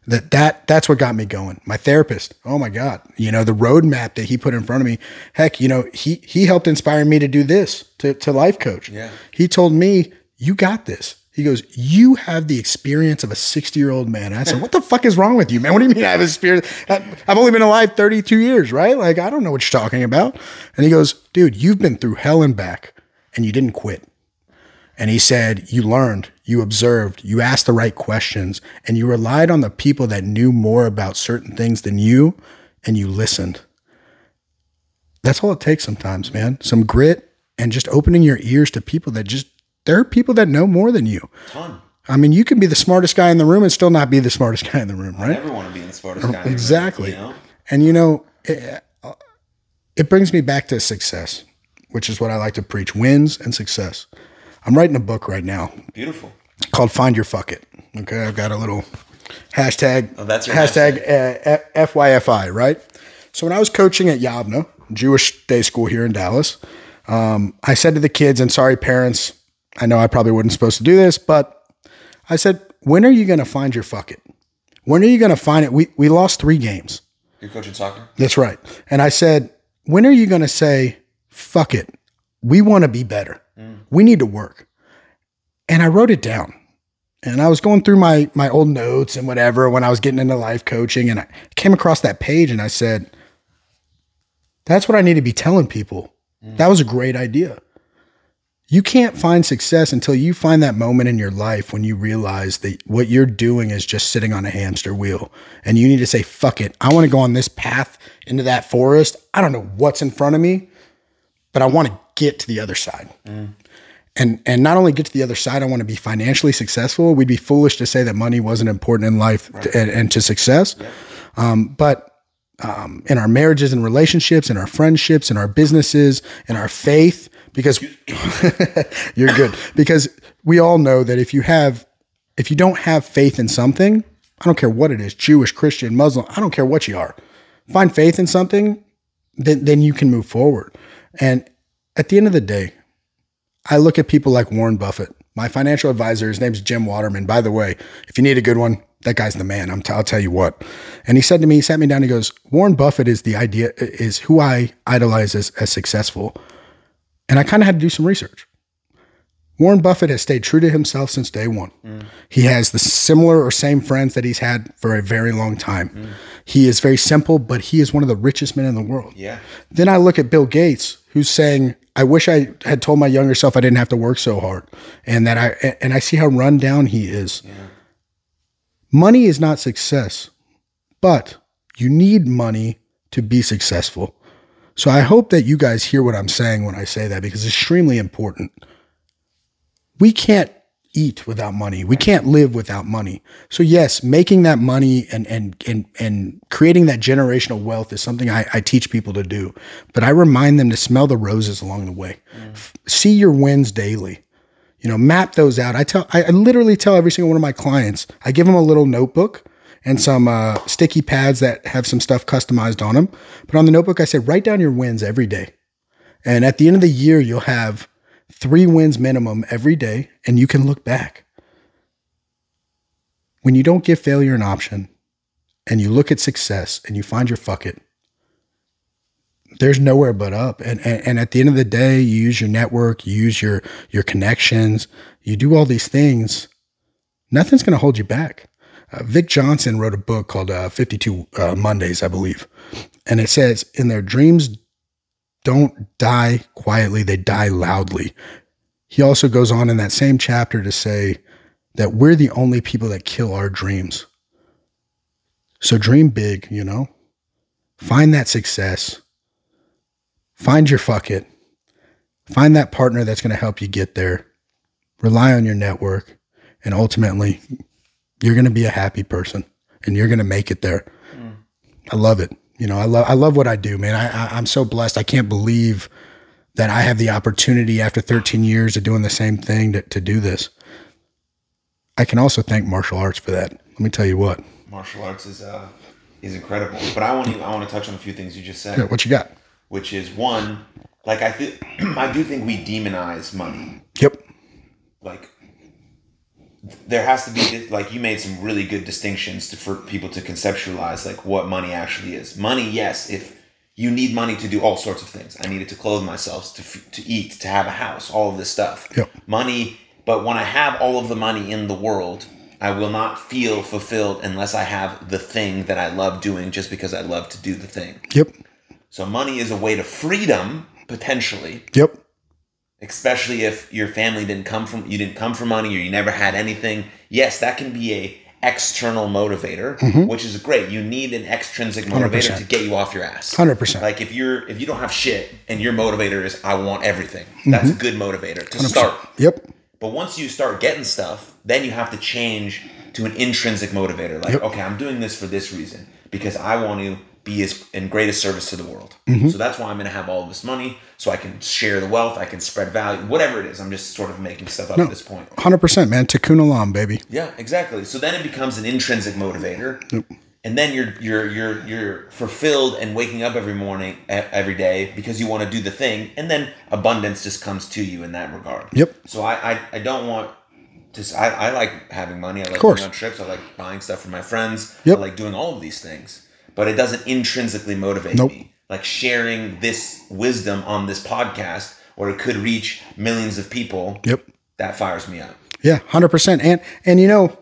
That that that's what got me going. My therapist, oh my God, you know the roadmap that he put in front of me. Heck, you know he he helped inspire me to do this to to life coach. Yeah. he told me you got this. He goes, you have the experience of a sixty year old man. And I said, what the fuck is wrong with you, man? What do you mean I have experience? I've only been alive thirty two years, right? Like I don't know what you're talking about. And he goes, dude, you've been through hell and back, and you didn't quit. And he said, You learned, you observed, you asked the right questions, and you relied on the people that knew more about certain things than you, and you listened. That's all it takes sometimes, man. Some grit and just opening your ears to people that just, there are people that know more than you. Ton. I mean, you can be the smartest guy in the room and still not be the smartest guy in the room, right? I never want to be the smartest guy. in the room, Exactly. you know? And you know, it, it brings me back to success, which is what I like to preach wins and success. I'm writing a book right now Beautiful. called Find Your Fuck It. Okay, I've got a little hashtag. Oh, that's your hashtag uh, F- FYFI, right? So when I was coaching at Yavneh, Jewish day school here in Dallas, um, I said to the kids, and sorry, parents, I know I probably wasn't supposed to do this, but I said, when are you going to find your fuck it? When are you going to find it? We, we lost three games. You're coaching soccer? That's right. And I said, when are you going to say, fuck it? We want to be better. Mm. We need to work. And I wrote it down. And I was going through my my old notes and whatever when I was getting into life coaching and I came across that page and I said, that's what I need to be telling people. Mm. That was a great idea. You can't find success until you find that moment in your life when you realize that what you're doing is just sitting on a hamster wheel. And you need to say, fuck it. I want to go on this path into that forest. I don't know what's in front of me, but I want to get to the other side. and and not only get to the other side, I want to be financially successful. We'd be foolish to say that money wasn't important in life to, and, and, to success. Um, but um, in our marriages and relationships, in our friendships, in our businesses, in our faith, because you're good. Because we all know that if you have, if you don't have faith in something, I don't care what it is, Jewish, Christian, Muslim, I don't care what you are, find faith in something, then then you can move forward. And at the end of the day, I look at people like Warren Buffett. My financial advisor, his name's Jim Waterman. By the way, if you need a good one, that guy's the man. I'll tell you what. And he said to me, he sat me down. He goes, Warren Buffett is the idea, is who I idolize as, as successful. And I kind of had to do some research. Warren Buffett has stayed true to himself since day one. Mm. He has the similar or same friends that he's had for a very long time. Mm. He is very simple, but he is one of the richest men in the world. Yeah. Then I look at Bill Gates, who's saying, I wish I had told my younger self I didn't have to work so hard, and that I and I see how run down he is. Yeah. Money is not success, but you need money to be successful. So I hope that you guys hear what I'm saying when I say that because it's extremely important. We can't eat without money. We can't live without money. So yes, making that money and and and and creating that generational wealth is something I, I teach people to do. But I remind them to smell the roses along the way. Mm. See your wins daily. You know, map those out. I tell I, I, literally tell every single one of my clients, I give them a little notebook and some uh, sticky pads that have some stuff customized on them. But on the notebook, I said, write down your wins every day. And at the end of the year, you'll have three wins minimum every day, and you can look back. When you don't give failure an option and you look at success and you find your fuck it, there's nowhere but up. And, and, and at the end of the day, you use your network, you use your your connections, you do all these things. Nothing's going to hold you back. Uh, Vic Johnson wrote a book called uh, 52 uh, Mondays, I believe. And it says, in their dreams don't die quietly, they die loudly. He also goes on in that same chapter to say that we're the only people that kill our dreams. So dream big, you know? Find that success. Find your fuck it. Find that partner that's going to help you get there. Rely on your network. And ultimately, you're going to be a happy person and you're going to make it there. Mm. I love it. You know, I love I love what I do, man. I, I I'm so blessed. I can't believe that I have the opportunity after 13 years of doing the same thing to, to do this. I can also thank martial arts for that. Let me tell you what. Martial arts is uh is incredible. But I want to I want to touch on a few things you just said. Yeah, what you got? Which is one, like I think I do think we demonize money. Yep. Like there has to be like you made some really good distinctions to, for people to conceptualize like what money actually is. Money, yes, if you need money to do all sorts of things. I needed to clothe myself, to to eat, to have a house, all of this stuff. Yep. Money, but when I have all of the money in the world, I will not feel fulfilled unless I have the thing that I love doing just because I love to do the thing. Yep. So money is a way to freedom potentially. Yep especially if your family didn't come from you didn't come from money or you never had anything yes that can be a external motivator mm-hmm. which is great you need an extrinsic motivator 100%. to get you off your ass 100% like if you're if you don't have shit and your motivator is i want everything that's mm-hmm. a good motivator to 100%. start yep but once you start getting stuff then you have to change to an intrinsic motivator like yep. okay i'm doing this for this reason because i want to be as in greatest service to the world. Mm-hmm. So that's why I'm going to have all this money, so I can share the wealth, I can spread value, whatever it is. I'm just sort of making stuff up no, at this point. Hundred percent, man. Tikkun olam, baby. Yeah, exactly. So then it becomes an intrinsic motivator, yep. and then you're you're you're you're fulfilled and waking up every morning, every day because you want to do the thing, and then abundance just comes to you in that regard. Yep. So I I, I don't want. To, I, I like having money. I like going on trips. I like buying stuff for my friends. Yep. I like doing all of these things but it doesn't intrinsically motivate nope. me. Like sharing this wisdom on this podcast, where it could reach millions of people. Yep, that fires me up. Yeah, hundred percent. And and you know,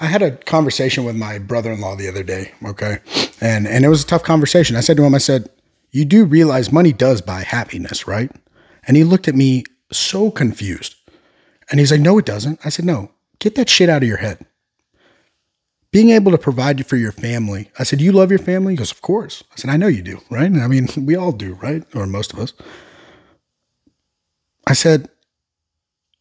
I had a conversation with my brother-in-law the other day. Okay, and and it was a tough conversation. I said to him, I said, "You do realize money does buy happiness, right?" And he looked at me so confused, and he's like, "No, it doesn't." I said, "No, get that shit out of your head." Being able to provide you for your family. I said, You love your family? He goes, Of course. I said, I know you do, right? I mean, we all do, right? Or most of us. I said,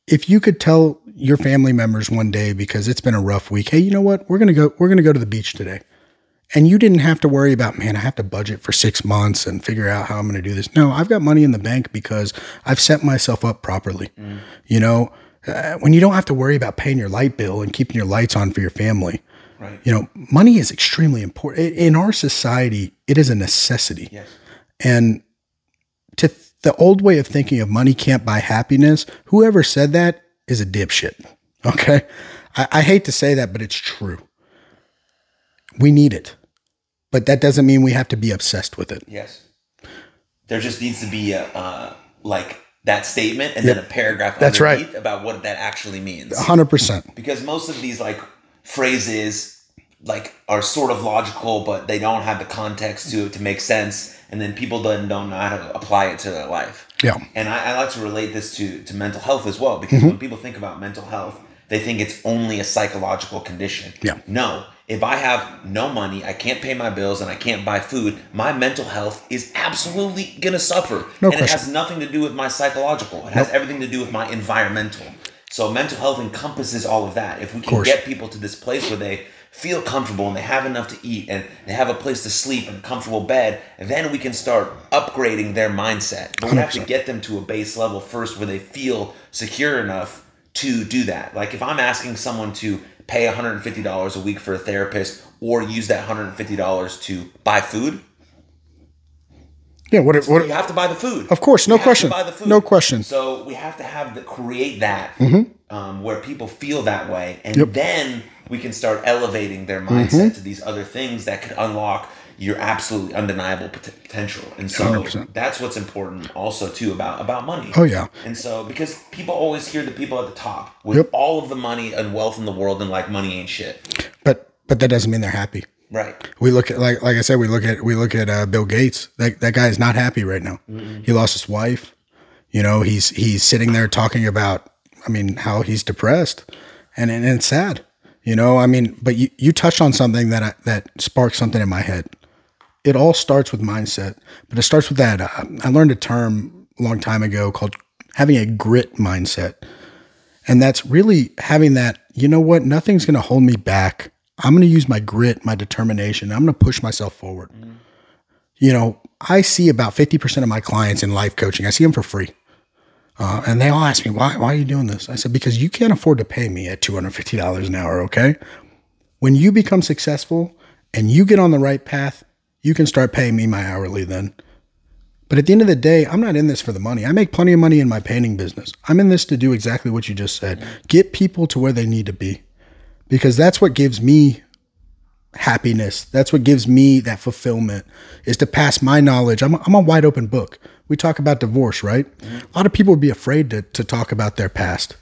if you could tell your family members one day because it's been a rough week, hey, you know what? We're gonna go. We're gonna go to the beach today, and you didn't have to worry about, man, I have to budget for six months and figure out how I'm gonna do this. No, I've got money in the bank because I've set myself up properly. Mm. You know, uh, when you don't have to worry about paying your light bill and keeping your lights on for your family. Right. You know, money is extremely important in our society. It is a necessity, yes. and to the old way of thinking of money can't buy happiness. Whoever said that is a dipshit. Okay. I, I hate to say that, but it's true. We need it, but that doesn't mean we have to be obsessed with it. Yes. There just needs to be a, uh, like that statement and yep. then a paragraph That's right. about what that actually means. 100%. Because most of these like phrases like are sort of logical but they don't have the context to to make sense and then people then don't know how to apply it to their life. Yeah. And I, I like to relate this to to mental health as well because mm-hmm. when people think about mental health, they think it's only a psychological condition. Yeah. No. If I have no money, I can't pay my bills, and I can't buy food, my mental health is absolutely gonna suffer. No and question. it has nothing to do with my psychological. It has everything to do with my environmental. So mental health encompasses all of that. If we can get people to this place where they feel comfortable and they have enough to eat and they have a place to sleep and a comfortable bed, then we can start upgrading their mindset. But we have to get them to a base level first where they feel secure enough to do that. Like if I'm asking someone to pay $150 a week for a therapist or use that $150 to buy food, yeah, what, what you have to buy the food. Of course, no question. No question. So we have to have the create that mm-hmm. um, where people feel that way, and yep. then we can start elevating their mindset mm-hmm. to these other things that could unlock your absolutely undeniable pot- potential. And so 100%. that's what's important also too about about money. Oh yeah. And so because people always hear the people at the top with yep. all of the money and wealth in the world and like money ain't shit. But but that doesn't mean they're happy. Right. We look at like like I said we look at we look at uh, Bill Gates. That that guy is not happy right now. Mm-hmm. He lost his wife. You know, he's he's sitting there talking about I mean how he's depressed and and it's sad. You know, I mean, but you, you touched on something that I, that sparked something in my head. It all starts with mindset, but it starts with that. Uh, I learned a term a long time ago called having a grit mindset. And that's really having that, you know what, nothing's going to hold me back. I'm going to use my grit, my determination. I'm going to push myself forward. Mm-hmm. You know, I see about 50% of my clients in life coaching, I see them for free. Uh, and they all ask me, why, why are you doing this? I said, because you can't afford to pay me at $250 an hour, okay? When you become successful and you get on the right path, you can start paying me my hourly then. But at the end of the day, I'm not in this for the money. I make plenty of money in my painting business. I'm in this to do exactly what you just said get people to where they need to be because that's what gives me happiness. That's what gives me that fulfillment is to pass my knowledge. I'm a, I'm a wide open book. We talk about divorce, right? Mm-hmm. A lot of people would be afraid to, to talk about their past.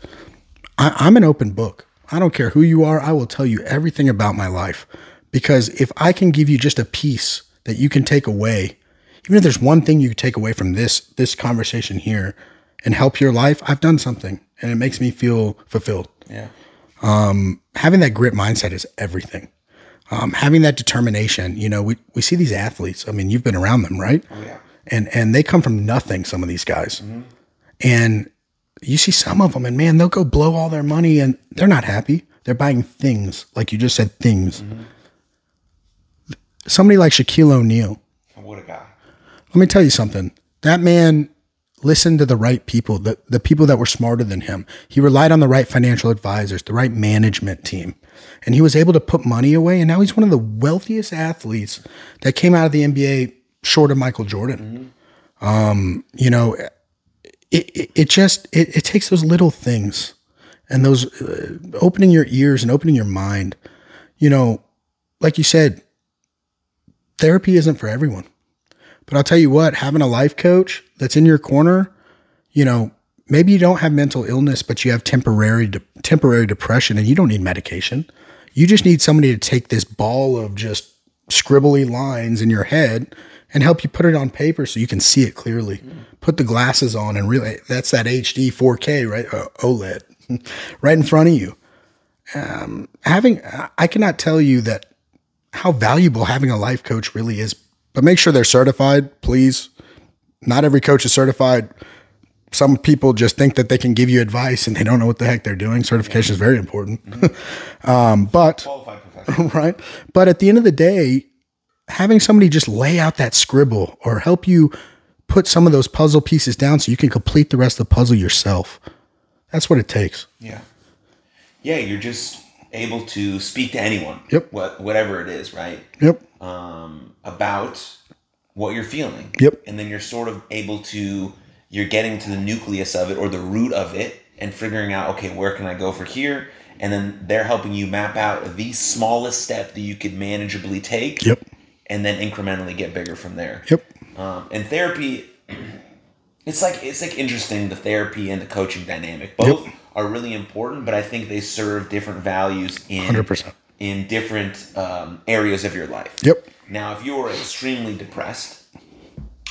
I, I'm an open book. I don't care who you are. I will tell you everything about my life because if I can give you just a piece that you can take away, even if there's one thing you take away from this this conversation here and help your life, I've done something and it makes me feel fulfilled. Yeah. Um, having that grit mindset is everything um, having that determination. You know, we, we see these athletes. I mean, you've been around them, right? Oh, yeah. And and they come from nothing. Some of these guys, mm-hmm. and you see some of them, and man, they'll go blow all their money, and they're not happy. They're buying things, like you just said, things. Mm-hmm. Somebody like Shaquille O'Neal. What a guy! Let me tell you something. That man listened to the right people, the, the people that were smarter than him. He relied on the right financial advisors, the right management team. And he was able to put money away. And now he's one of the wealthiest athletes that came out of the NBA short of Michael Jordan. Mm-hmm. Um, you know, it, it, it just, it, it, takes those little things and those uh, opening your ears and opening your mind. You know, like you said, therapy isn't for everyone. But I'll tell you what, having a life coach that's in your corner, you know, maybe you don't have mental illness, but you have temporary de- temporary depression and you don't need medication. You just need somebody to take this ball of just scribbly lines in your head and help you put it on paper so you can see it clearly. Mm. Put the glasses on and really that's that HD 4K, right? Uh, OLED right in front of you. Um, having I cannot tell you that how valuable having a life coach really is but make sure they're certified, please. Not every coach is certified. some people just think that they can give you advice and they don't know what the heck they're doing. Certification is very important. um, but Qualified right? But at the end of the day, having somebody just lay out that scribble or help you put some of those puzzle pieces down so you can complete the rest of the puzzle yourself. That's what it takes. Yeah. Yeah, you're just able to speak to anyone. Yep. What whatever it is, right? Yep. Um, about what you're feeling. Yep. And then you're sort of able to you're getting to the nucleus of it or the root of it and figuring out okay, where can I go for here? And then they're helping you map out the smallest step that you could manageably take. Yep. And then incrementally get bigger from there. Yep. Um, and therapy, it's like it's like interesting the therapy and the coaching dynamic. Both are really important, but I think they serve different values in 100%. in different um, areas of your life. Yep. Now, if you're extremely depressed,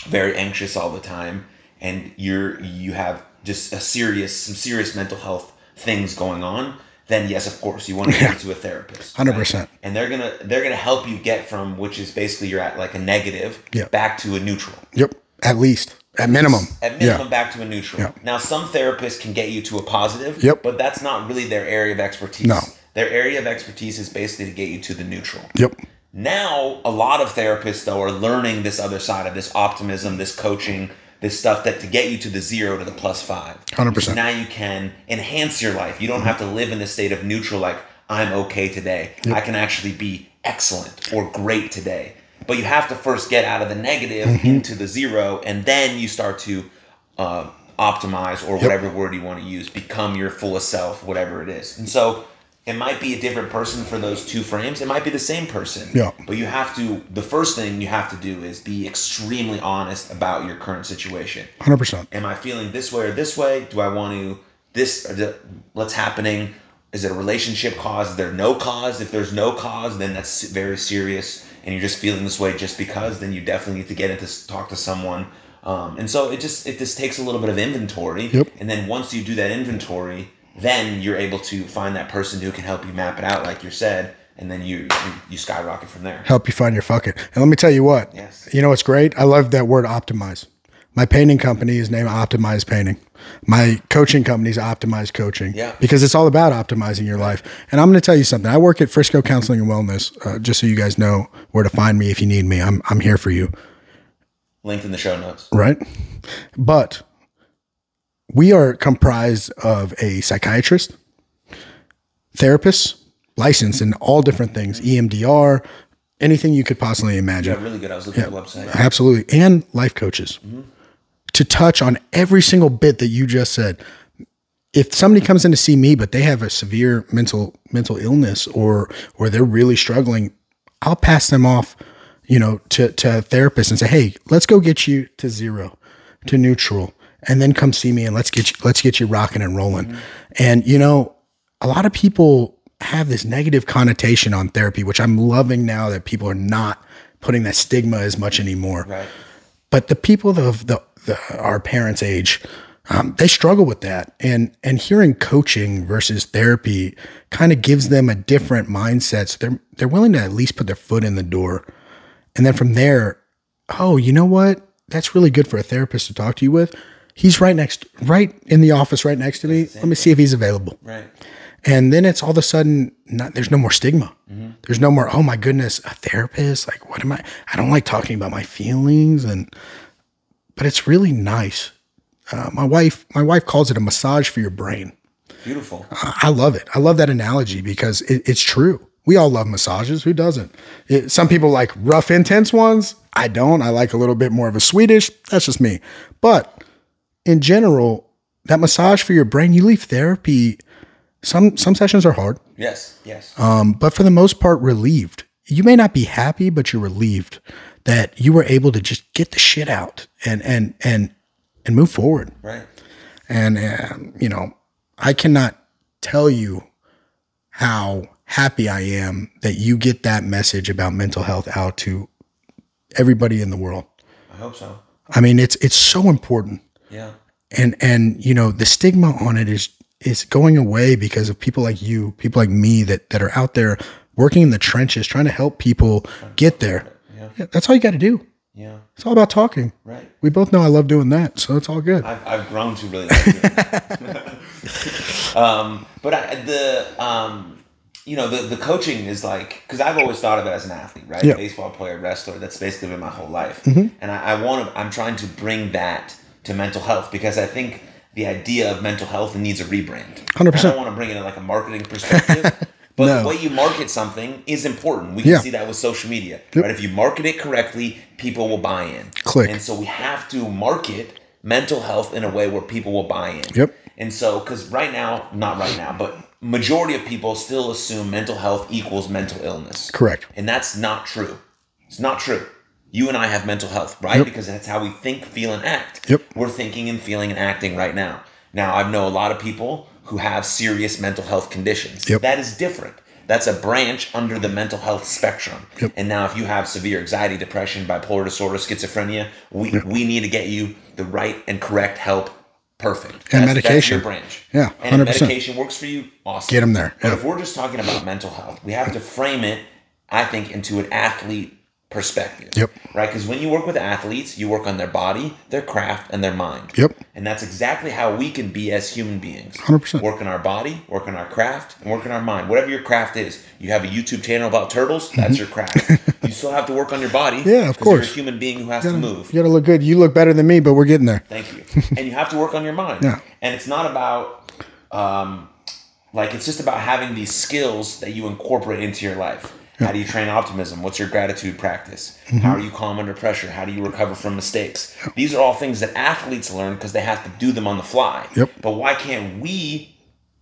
very anxious all the time, and you're you have just a serious some serious mental health things going on, then yes, of course, you want to Yeah. go to a therapist. 100%. right? And they're gonna they're gonna help you get from which is basically you're at like a negative Yeah. back to a neutral. Yep. At least. At minimum. At minimum, Yeah. back to a neutral. Yeah. Now, some therapists can get you to a positive, Yep. but that's not really their area of expertise. No. Their area of expertise is basically to get you to the neutral. Yep. Now, a lot of therapists, though, are learning this other side of this optimism, this coaching, this stuff that to get you to the zero to the plus five. 100%. Now you can enhance your life. You don't have to live in a state of neutral, like, I'm okay today. I can actually be excellent or great today. But you have to first get out of the negative Mm-hmm. into the zero, and then you start to uh, optimize or whatever word you want to use, become your fullest self, whatever it is. And so it might be a different person for those two frames. It might be the same person. Yeah. But you have to, the first thing you have to do is be extremely honest about your current situation. 100%. Am I feeling this way or this way? Do I want to, this, the, what's happening? Is it a relationship cause? Is there no cause? If there's no cause, then that's very serious. And you're just feeling this way just because, then you definitely need to get into talk to someone. Um, and so it just it just takes a little bit of inventory. Yep. And then once you do that inventory, then you're able to find that person who can help you map it out, like you said, and then you you, skyrocket from there. Help you find your fucking. And let me tell you what. Yes. You know what's great? I love that word optimize. My painting company is named Optimize Painting. My coaching company is Optimize Coaching. Yeah. Because it's all about optimizing your life. And I'm going to tell you something. I work at Frisco Counseling and Wellness, uh, just so you guys know where to find me if you need me. I'm, I'm here for you. Linked in the show notes. right? But we are comprised of a psychiatrist, therapist, licensed in all different things, EMDR, anything you could possibly imagine. Yeah, really good. I was looking at the website. Absolutely. And life coaches to touch on every single bit that you just said. If somebody comes in to see me, but they have a severe mental mental illness or or they're really struggling, I'll pass them off, you know, to, to a therapist and say, hey, let's go get you to zero, to neutral, and then come see me and let's get you let's get you rocking and rolling. Mm-hmm. And you know, a lot of people have this negative connotation on therapy, which I'm loving now that people are not putting that stigma as much anymore. Right. But the people of the, the our parents' age, um, they struggle with that, and and hearing coaching versus therapy kind of gives them a different mindset. So they're they're willing to at least put their foot in the door, and then from there, oh, you know what? That's really good for a therapist to talk to you with. He's right next, right in the office, right next to me. Let me see if he's available. Right. And then it's all of a sudden, not, there's no more stigma. There's no more, oh my goodness, a therapist. Like, what am I? I don't like talking about my feelings. And, but it's really nice. Uh, my wife, my wife calls it a massage for your brain. Beautiful. I I love it. I love that analogy because it, it's true. We all love massages. Who doesn't? It, some people like rough, intense ones. I don't. I like a little bit more of a Swedish. That's just me. But in general, that massage for your brain, you leave therapy. Some some sessions are hard, Yes. Yes. um, but for the most part, relieved. You may not be happy, but you're relieved that you were able to just get the shit out and and and and move forward. right. And, um, you know, I cannot tell you how happy I am that you get that message about mental health out to everybody in the world. I hope so. I mean, it's it's so important. Yeah. And and you know, the stigma on it is is going away because of people like you, people like me that that are out there working in the trenches trying to help people get there. Yeah, that's all you got to do. Yeah. It's all about talking. Right. We both know I love doing that, so it's all good. I've, I've grown to really like it. um, but I, the um, you know the the coaching is like because I've always thought of it as an athlete, right? Yeah. Baseball player, wrestler. That's basically been my whole life, Mm-hmm. and I, I want to. I'm trying to bring that to mental health because I think the idea of mental health needs a rebrand. 100%. I don't want to bring it in like a marketing perspective. But No. the way you market something is important. We can Yeah. see that with social media. Yep. Right? If you market it correctly, people will buy in. Click. And so we have to market mental health in a way where people will buy in. Yep. And so, because right now, not right now, but majority of people still assume mental health equals mental illness. Correct. And that's not true. It's not true. You and I have mental health, right? Yep. Because that's how we think, feel, and act. Yep. We're thinking and feeling and acting right now. Now, I know a lot of people who have serious mental health conditions. Yep. That is different. That's a branch under the mental health spectrum. Yep. And now, if you have severe anxiety, depression, bipolar disorder, schizophrenia, we, we need to get you the right and correct help. Perfect. And That's- That's medication. your branch. Yeah, And if 100%. medication works for you, awesome. Get them there. But if we're just talking about mental health, we have to frame it, I think, into an athlete perspective. Yep. Right? Because when you work with athletes, you work on their body, their craft, and their mind. Yep. And that's exactly how we can be as human beings. 100%. Work on our body, work on our craft, and work on our mind. Whatever your craft is. You have a YouTube channel about turtles, that's your craft. you still have to work on your body. Mm-hmm. Yeah, of 'cause You're course. a human being who has to move. You gotta look good. You look better than me, but we're getting there. Thank you. and you have to work on your mind. Yeah. And it's not about, um, like, it's just about having these skills that you incorporate into your life. How do you train optimism? What's your gratitude practice? Mm-hmm. How are you calm under pressure? How do you recover from mistakes? These are all things that athletes learn because they have to do them on the fly. Yep. But why can't we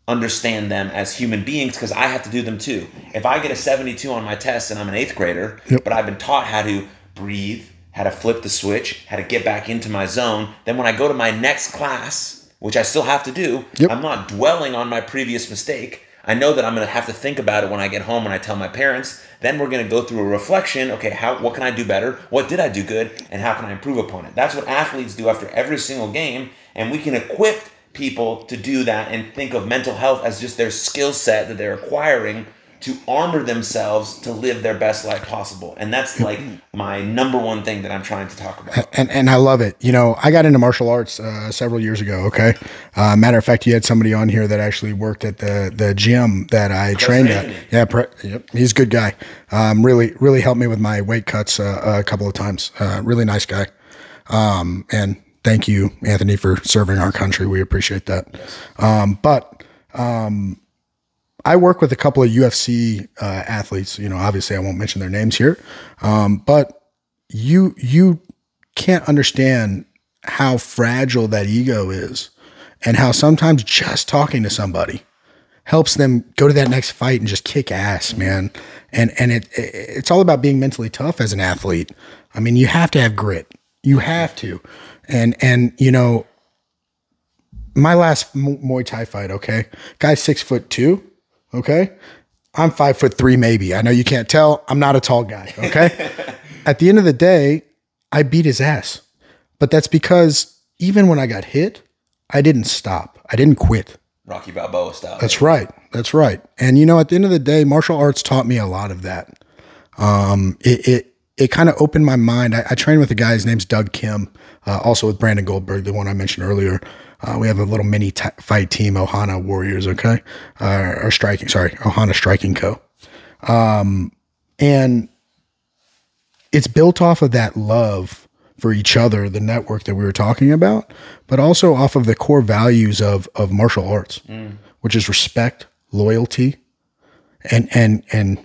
understand them as human beings because I have to do them too. If I get a 72 on my test and I'm an eighth grader, Yep. but I've been taught how to breathe, how to flip the switch, how to get back into my zone, then when I go to my next class, which I still have to do, Yep. I'm not dwelling on my previous mistake. I know that I'm going to have to think about it when I get home and I tell my parents. Then we're going to go through a reflection. Okay, how what can I do better? What did I do good? And how can I improve upon it? That's what athletes do after every single game, and we can equip people to do that and think of mental health as just their skill set that they're acquiring to armor themselves to live their best life possible. And that's like my number one thing that I'm trying to talk about. and and I love it. You know, I got into martial arts uh, several years ago. Okay, uh, matter of fact, you had somebody on here that actually worked at the the gym that I trained at. Yeah, pre- yep, he's a good guy. Um, really, really helped me with my weight cuts uh, a couple of times. Uh, really nice guy. Um, and thank you, Anthony, for serving our country. We appreciate that. Um, but I work with a couple of UFC uh, athletes. You know, obviously, I won't mention their names here, um, but you you can't understand how fragile that ego is, and how sometimes just talking to somebody helps them go to that next fight and just kick ass, man. And and it, it it's all about being mentally tough as an athlete. I mean, you have to have grit. You have to, and and you know, my last Mu- Muay Thai fight, okay, guy's six foot two, okay, I'm five foot three, maybe. I know you can't tell. I'm not a tall guy, okay. At the end of the day, I beat his ass, but that's because even when I got hit, I didn't stop. I didn't quit. Rocky Balboa style. That's right. That's right. And you know, at the end of the day, martial arts taught me a lot of that. Um, it it it kind of opened my mind. I, I trained with a guy. His name's Doug Kim, uh, also with Brandon Goldberg, the one I mentioned earlier. Uh, we have a little mini t- fight team, Ohana Warriors. Okay, uh, or striking. Sorry, Ohana Striking Co. Um, and it's built off of that love for each other, the network that we were talking about, but also off of the core values of of martial arts, which is respect, loyalty, and and and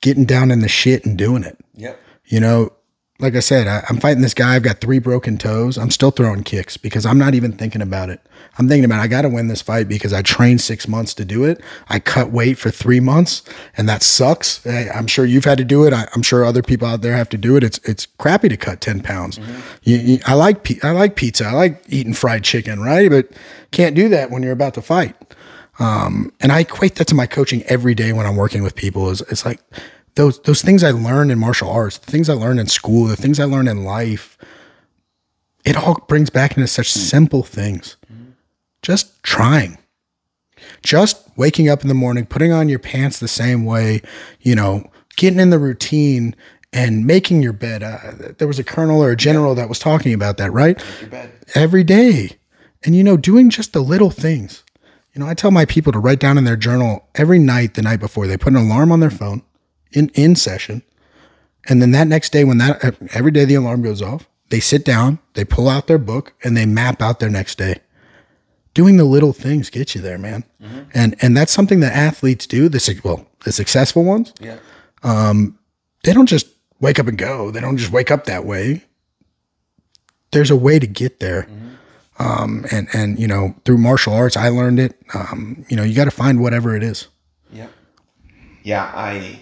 getting down in the shit and doing it. Yep. You know, like I said, I, I'm fighting this guy. I've got three broken toes. I'm still throwing kicks because I'm not even thinking about it. I'm thinking about I got to win this fight because I trained six months to do it. I cut weight for three months, and that sucks. I- I'm sure you've had to do it. I, I'm sure other people out there have to do it. It's it's crappy to cut ten pounds. You, you, I like I like pizza. I like eating fried chicken, right? But can't do that when you're about to fight. Um, and I equate that to my coaching every day when I'm working with people. Is it's like those those things I learned in martial arts, the things I learned in school, the things I learned in life. It all brings back into such simple things. Just trying, just waking up in the morning, putting on your pants the same way, you know, getting in the routine and making your bed. Uh, there was a colonel or a general that was talking about that, right? Your bed. Every day. And, you know, doing just the little things. You know, I tell my people to write down in their journal every night, the night before, they put an alarm on their phone in, in session. And then that next day, when that, every day the alarm goes off, they sit down, they pull out their book, and they map out their next day doing the little things get you there, man. Mm-hmm. And and that's something that athletes do. The well, the successful ones. Yeah. Um, they don't just wake up and go. They don't just wake up that way. There's a way to get there. Mm-hmm. Um, and and you know through martial arts, I learned it. Um, you know, you got to find whatever it is. Yeah. Yeah, I.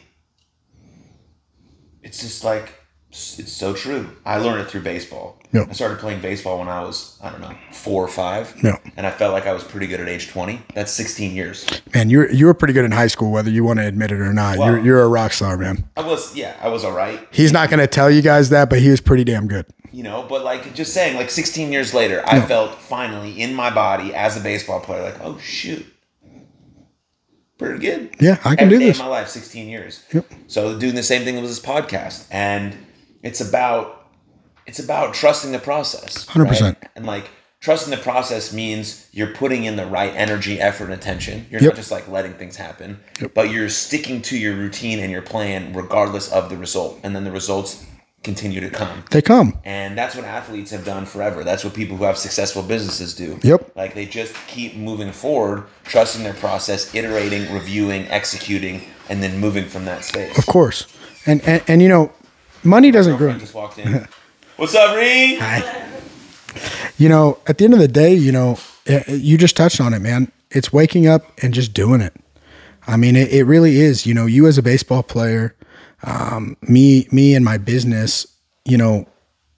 It's just like it's so true. I learned it through baseball. Yeah. I started playing baseball when I was, I don't know, four or five. Yeah. And I felt like I was pretty good at age 20. That's 16 years. Man, you're you were pretty good in high school, whether you want to admit it or not. Well, you're, you're a rock star, man. I was, yeah, I was all right. He's not going to tell you guys that, but he was pretty damn good. You know, but like just saying, like 16 years later, I felt finally in my body as a baseball player, like, oh, shoot. Pretty good. Yeah, I can Every do this. in my life, 16 years. Yep. So doing the same thing with this podcast. And it's about it's about trusting the process. 100%. Right? And like trusting the process means you're putting in the right energy, effort, and attention. You're yep. not just like letting things happen, yep. but you're sticking to your routine and your plan regardless of the result. And then the results continue to come. They come. And that's what athletes have done forever. That's what people who have successful businesses do. Yep. Like they just keep moving forward, trusting their process, iterating, reviewing, executing, and then moving from that space. Of course. And and, and you know, money doesn't grow. Just walked in. What's up, Reed? Hi. You know, at the end of the day, you know, eh, eh, you just touched on it, man. It's waking up and just doing it. I mean, it, it really is. You know, you as a baseball player, um, me, me and my business, you know,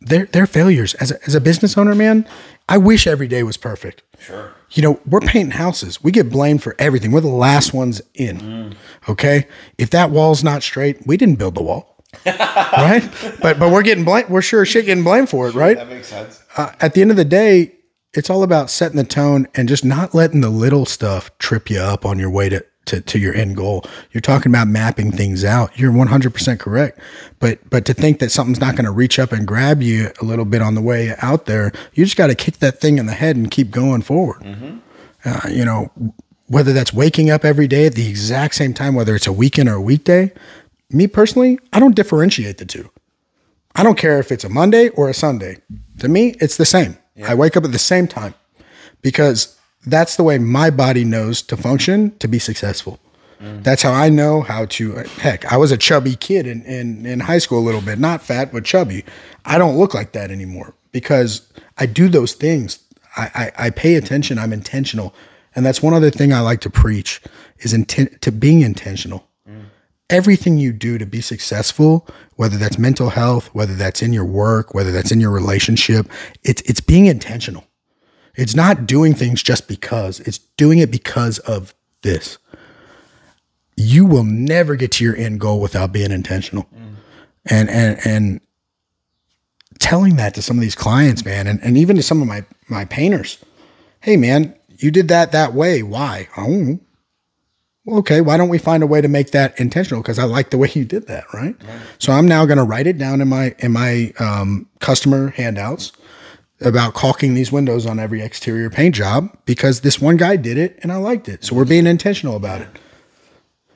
they're they're failures. As a, as a business owner, man, I wish every day was perfect. Sure. You know, we're painting houses. We get blamed for everything. We're the last ones in. Mm. Okay. If that wall's not straight, we didn't build the wall. right? But but we're getting blamed. We're sure shit getting blamed for it, right? That makes sense. Uh, at the end of the day, it's all about setting the tone and just not letting the little stuff trip you up on your way to, to, to your end goal. You're talking about mapping things out. You're 100% correct. But but to think that something's not going to reach up and grab you a little bit on the way out there, you just got to kick that thing in the head and keep going forward. Mm-hmm. Uh, you know, whether that's waking up every day at the exact same time, whether it's a weekend or a weekday, me personally, I don't differentiate the two. I don't care if it's a Monday or a Sunday. To me, it's the same. Yeah. I wake up at the same time because that's the way my body knows to function to be successful. Mm. That's how I know how to. Heck, I was a chubby kid in, in, in high school a little bit, not fat, but chubby. I don't look like that anymore because I do those things. I, I, I pay attention. I'm intentional. And that's one other thing I like to preach is intent to being intentional everything you do to be successful, whether that's mental health, whether that's in your work, whether that's in your relationship, it's it's being intentional. It's not doing things just because. It's doing it because of this. You will never get to your end goal without being intentional. Mm. And and and telling that to some of these clients, man, and, and even to some of my my painters. Hey man, you did that that way. Why? Oh, okay, why don't we find a way to make that intentional? Because I like the way you did that, right? right. So I'm now going to write it down in my in my um, customer handouts about caulking these windows on every exterior paint job because this one guy did it and I liked it. So we're being intentional about it.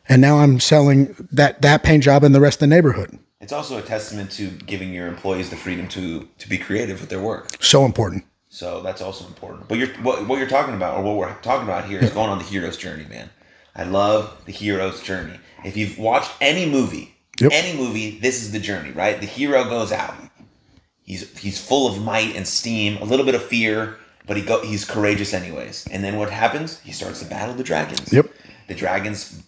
And now I'm selling that that paint job in the rest of the neighborhood. It's also a testament to giving your employees the freedom to to be creative with their work. So important. So that's also important. But you're what, what you're talking about, or what we're talking about here, is going on the hero's journey, man. I love the hero's journey. If you've watched any movie, yep. any movie, this is the journey, right? The hero goes out. He's he's full of might and steam, a little bit of fear, but he go he's courageous anyways. And then what happens? He starts to battle the dragons. Yep. The dragons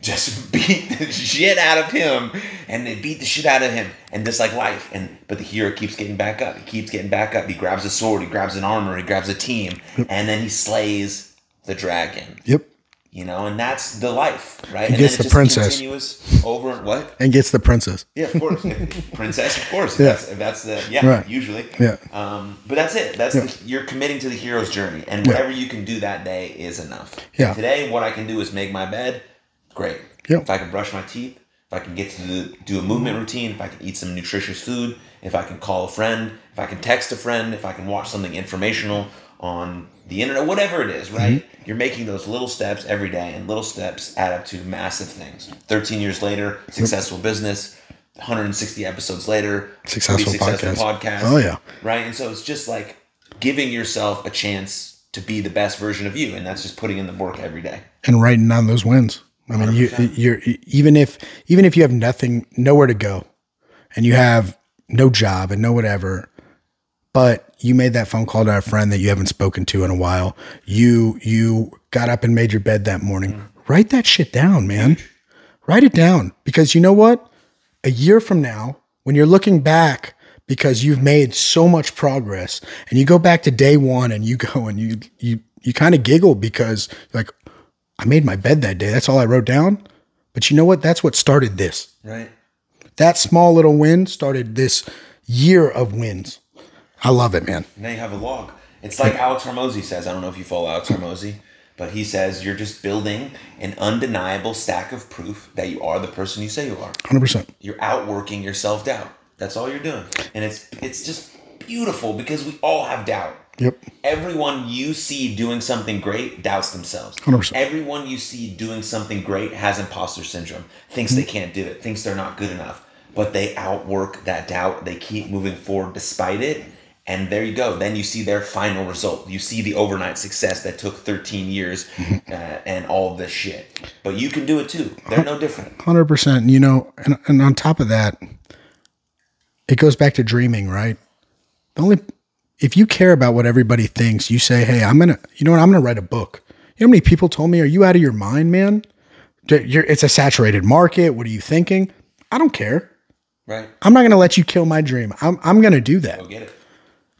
just beat the shit out of him and they beat the shit out of him and just like life and but the hero keeps getting back up he keeps getting back up he grabs a sword he grabs an armor he grabs a team yep. and then he slays the dragon yep you know, and that's the life, right? And, and gets the princess. Over what? And gets the princess. Yeah, of course, princess, of course. yeah, that's, that's, the yeah, right. usually. Yeah. Um, but that's it. That's yeah. the, you're committing to the hero's journey, and whatever yeah. you can do that day is enough. Yeah. Today, what I can do is make my bed. Great. Yeah. If I can brush my teeth, if I can get to the, do a movement routine, if I can eat some nutritious food, if I can call a friend, if I can text a friend, if I can watch something informational on the internet, whatever it is, right? Mm-hmm. You're making those little steps every day, and little steps add up to massive things. 13 years later, successful business. 160 episodes later, Successful successful podcast. podcast. Oh, yeah. right. And so it's just like giving yourself a chance to be the best version of you, and that's just putting in the work every day. and writing down those wins. I mean, you, 100%. you're even if even if you have nothing, nowhere to go, and you have no job and no whatever, but you made that phone call to a friend that you haven't spoken to in a while. You you got up and made your bed that morning. Write that shit down, man. Write it down because you know what? A year from now, when you're looking back because you've made so much progress and you go back to day 1 and you go and you you you kind of giggle because like I made my bed that day. That's all I wrote down. But you know what? That's what started this. Right. That small little win started this year of wins. I love it, man. And then you have a log. It's like Alex Hormozi says. I don't know if you follow Alex Hormozi, but he says you're just building an undeniable stack of proof that you are the person you say you are. 100%. You're outworking your self doubt. That's all you're doing, and it's it's just beautiful because we all have doubt. Yep. Everyone you see doing something great doubts themselves. 100%. Everyone you see doing something great has imposter syndrome, thinks they mm-hmm. can't do it, thinks they're not good enough. But they outwork that doubt. They keep moving forward despite it. And there you go. Then you see their final result. You see the overnight success that took 13 years uh, and all this shit. But you can do it too. They're no different. Hundred percent. You know, and and on top of that, it goes back to dreaming, right? The only if you care about what everybody thinks, you say, "Hey, I'm gonna," you know what? I'm gonna write a book. You know how many people told me, "Are you out of your mind, man? You're, it's a saturated market. What are you thinking?" I don't care. Right? I'm not gonna let you kill my dream. I'm I'm gonna do that. Go get it.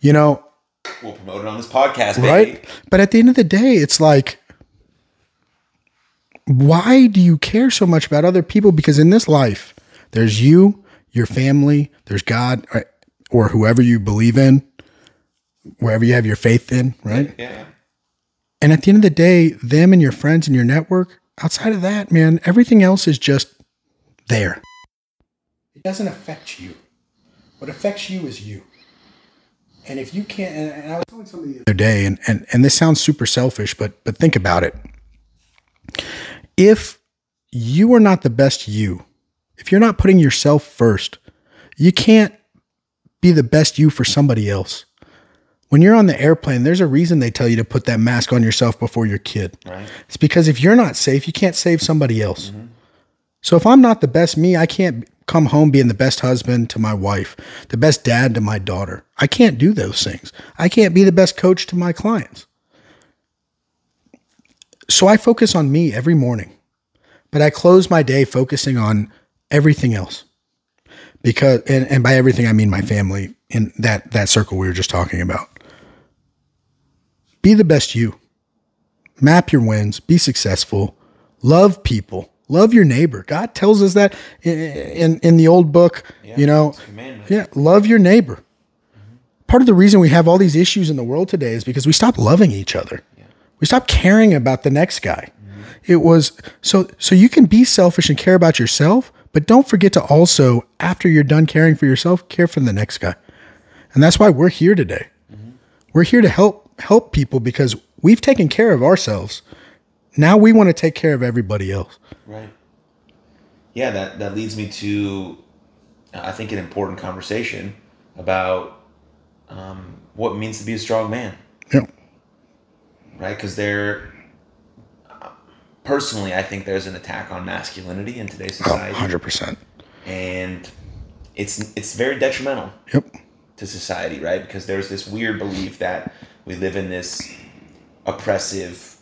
You know, We'll promote it on this podcast, baby. right? But at the end of the day, it's like, why do you care so much about other people? Because in this life, there's you, your family, there's God, or- or whoever you believe in, wherever you have your faith in, right? Yeah. And at the end of the day, them and your friends and your network, outside of that, man, everything else is just there. It doesn't affect you. What affects you is you. And if you can't, and, I was telling somebody the other day, and, and, and this sounds super selfish, but but think about it. If you are not the best you, if you're not putting yourself first, you can't be the best you for somebody else. When you're on the airplane, there's a reason they tell you to put that mask on yourself before your kid. Right. It's because if you're not safe, you can't save somebody else. Mm-hmm. So if I'm not the best me, I can't come home being the best husband to my wife, the best dad to my daughter. I can't do those things. I can't be the best coach to my clients. So I focus on me every morning, but I close my day focusing on everything else. Because and, and by everything I mean my family in that that circle we were just talking about. Be the best you map your wins, be successful, love people, love your neighbor. God tells us that in in, in the old book, you know. it's a commandment. Yeah, love your neighbor. Part of the reason we have all these issues in the world today is because we stopped loving each other. We stopped caring about the next guy. It was so so you can be selfish and care about yourself, but don't forget to also after you're done caring for yourself, care for the next guy. And that's why we're here today. Mm-hmm. We're here to help help people because we've taken care of ourselves. Now we want to take care of everybody else. Right. Yeah, that, that leads me to, I think, an important conversation about um, what it means to be a strong man, Yeah. right? Because there, personally, I think there's an attack on masculinity in today's Oh, society, 100%. and it's it's very detrimental Yep. to society, right? Because there's this weird belief that we live in this oppressive,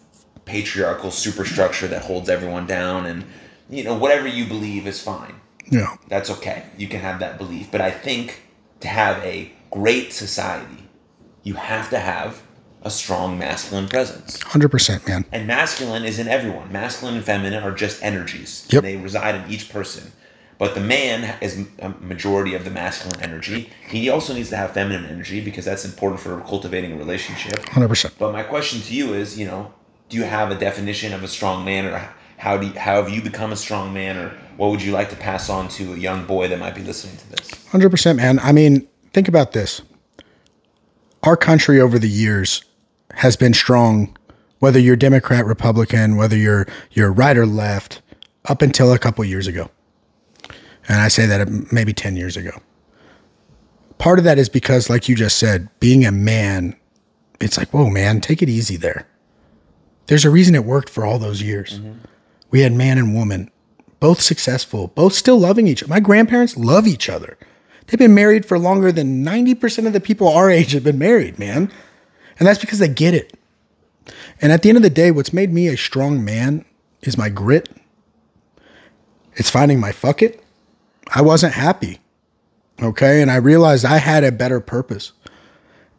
patriarchal superstructure that holds everyone down, and you know whatever you believe is fine. Yeah. That's okay. You can have that belief, but I think to have a great society, you have to have a strong masculine presence. 100%, man. And masculine is in everyone. Masculine and feminine are just energies. Yep. They reside in each person. But the man is a majority of the masculine energy. He also needs to have feminine energy because that's important for cultivating a relationship. 100%. But my question to you is, you know, do you have a definition of a strong man, or how do you, how have you become a strong man, or what would you like to pass on to a young boy that might be listening to this? Hundred percent, man. I mean, think about this. Our country over the years has been strong, whether you're Democrat, Republican, whether you're you're right or left, up until a couple years ago. And I say that maybe ten years ago. Part of that is because, like you just said, being a man, it's like, whoa, man, take it easy there. There's a reason it worked for all those years. Mm-hmm. We had man and woman, both successful, both still loving each other. My grandparents love each other. They've been married for longer than 90% of the people our age have been married, man. And that's because they get it. And at the end of the day, what's made me a strong man is my grit. It's finding my fuck it. I wasn't happy. Okay. And I realized I had a better purpose.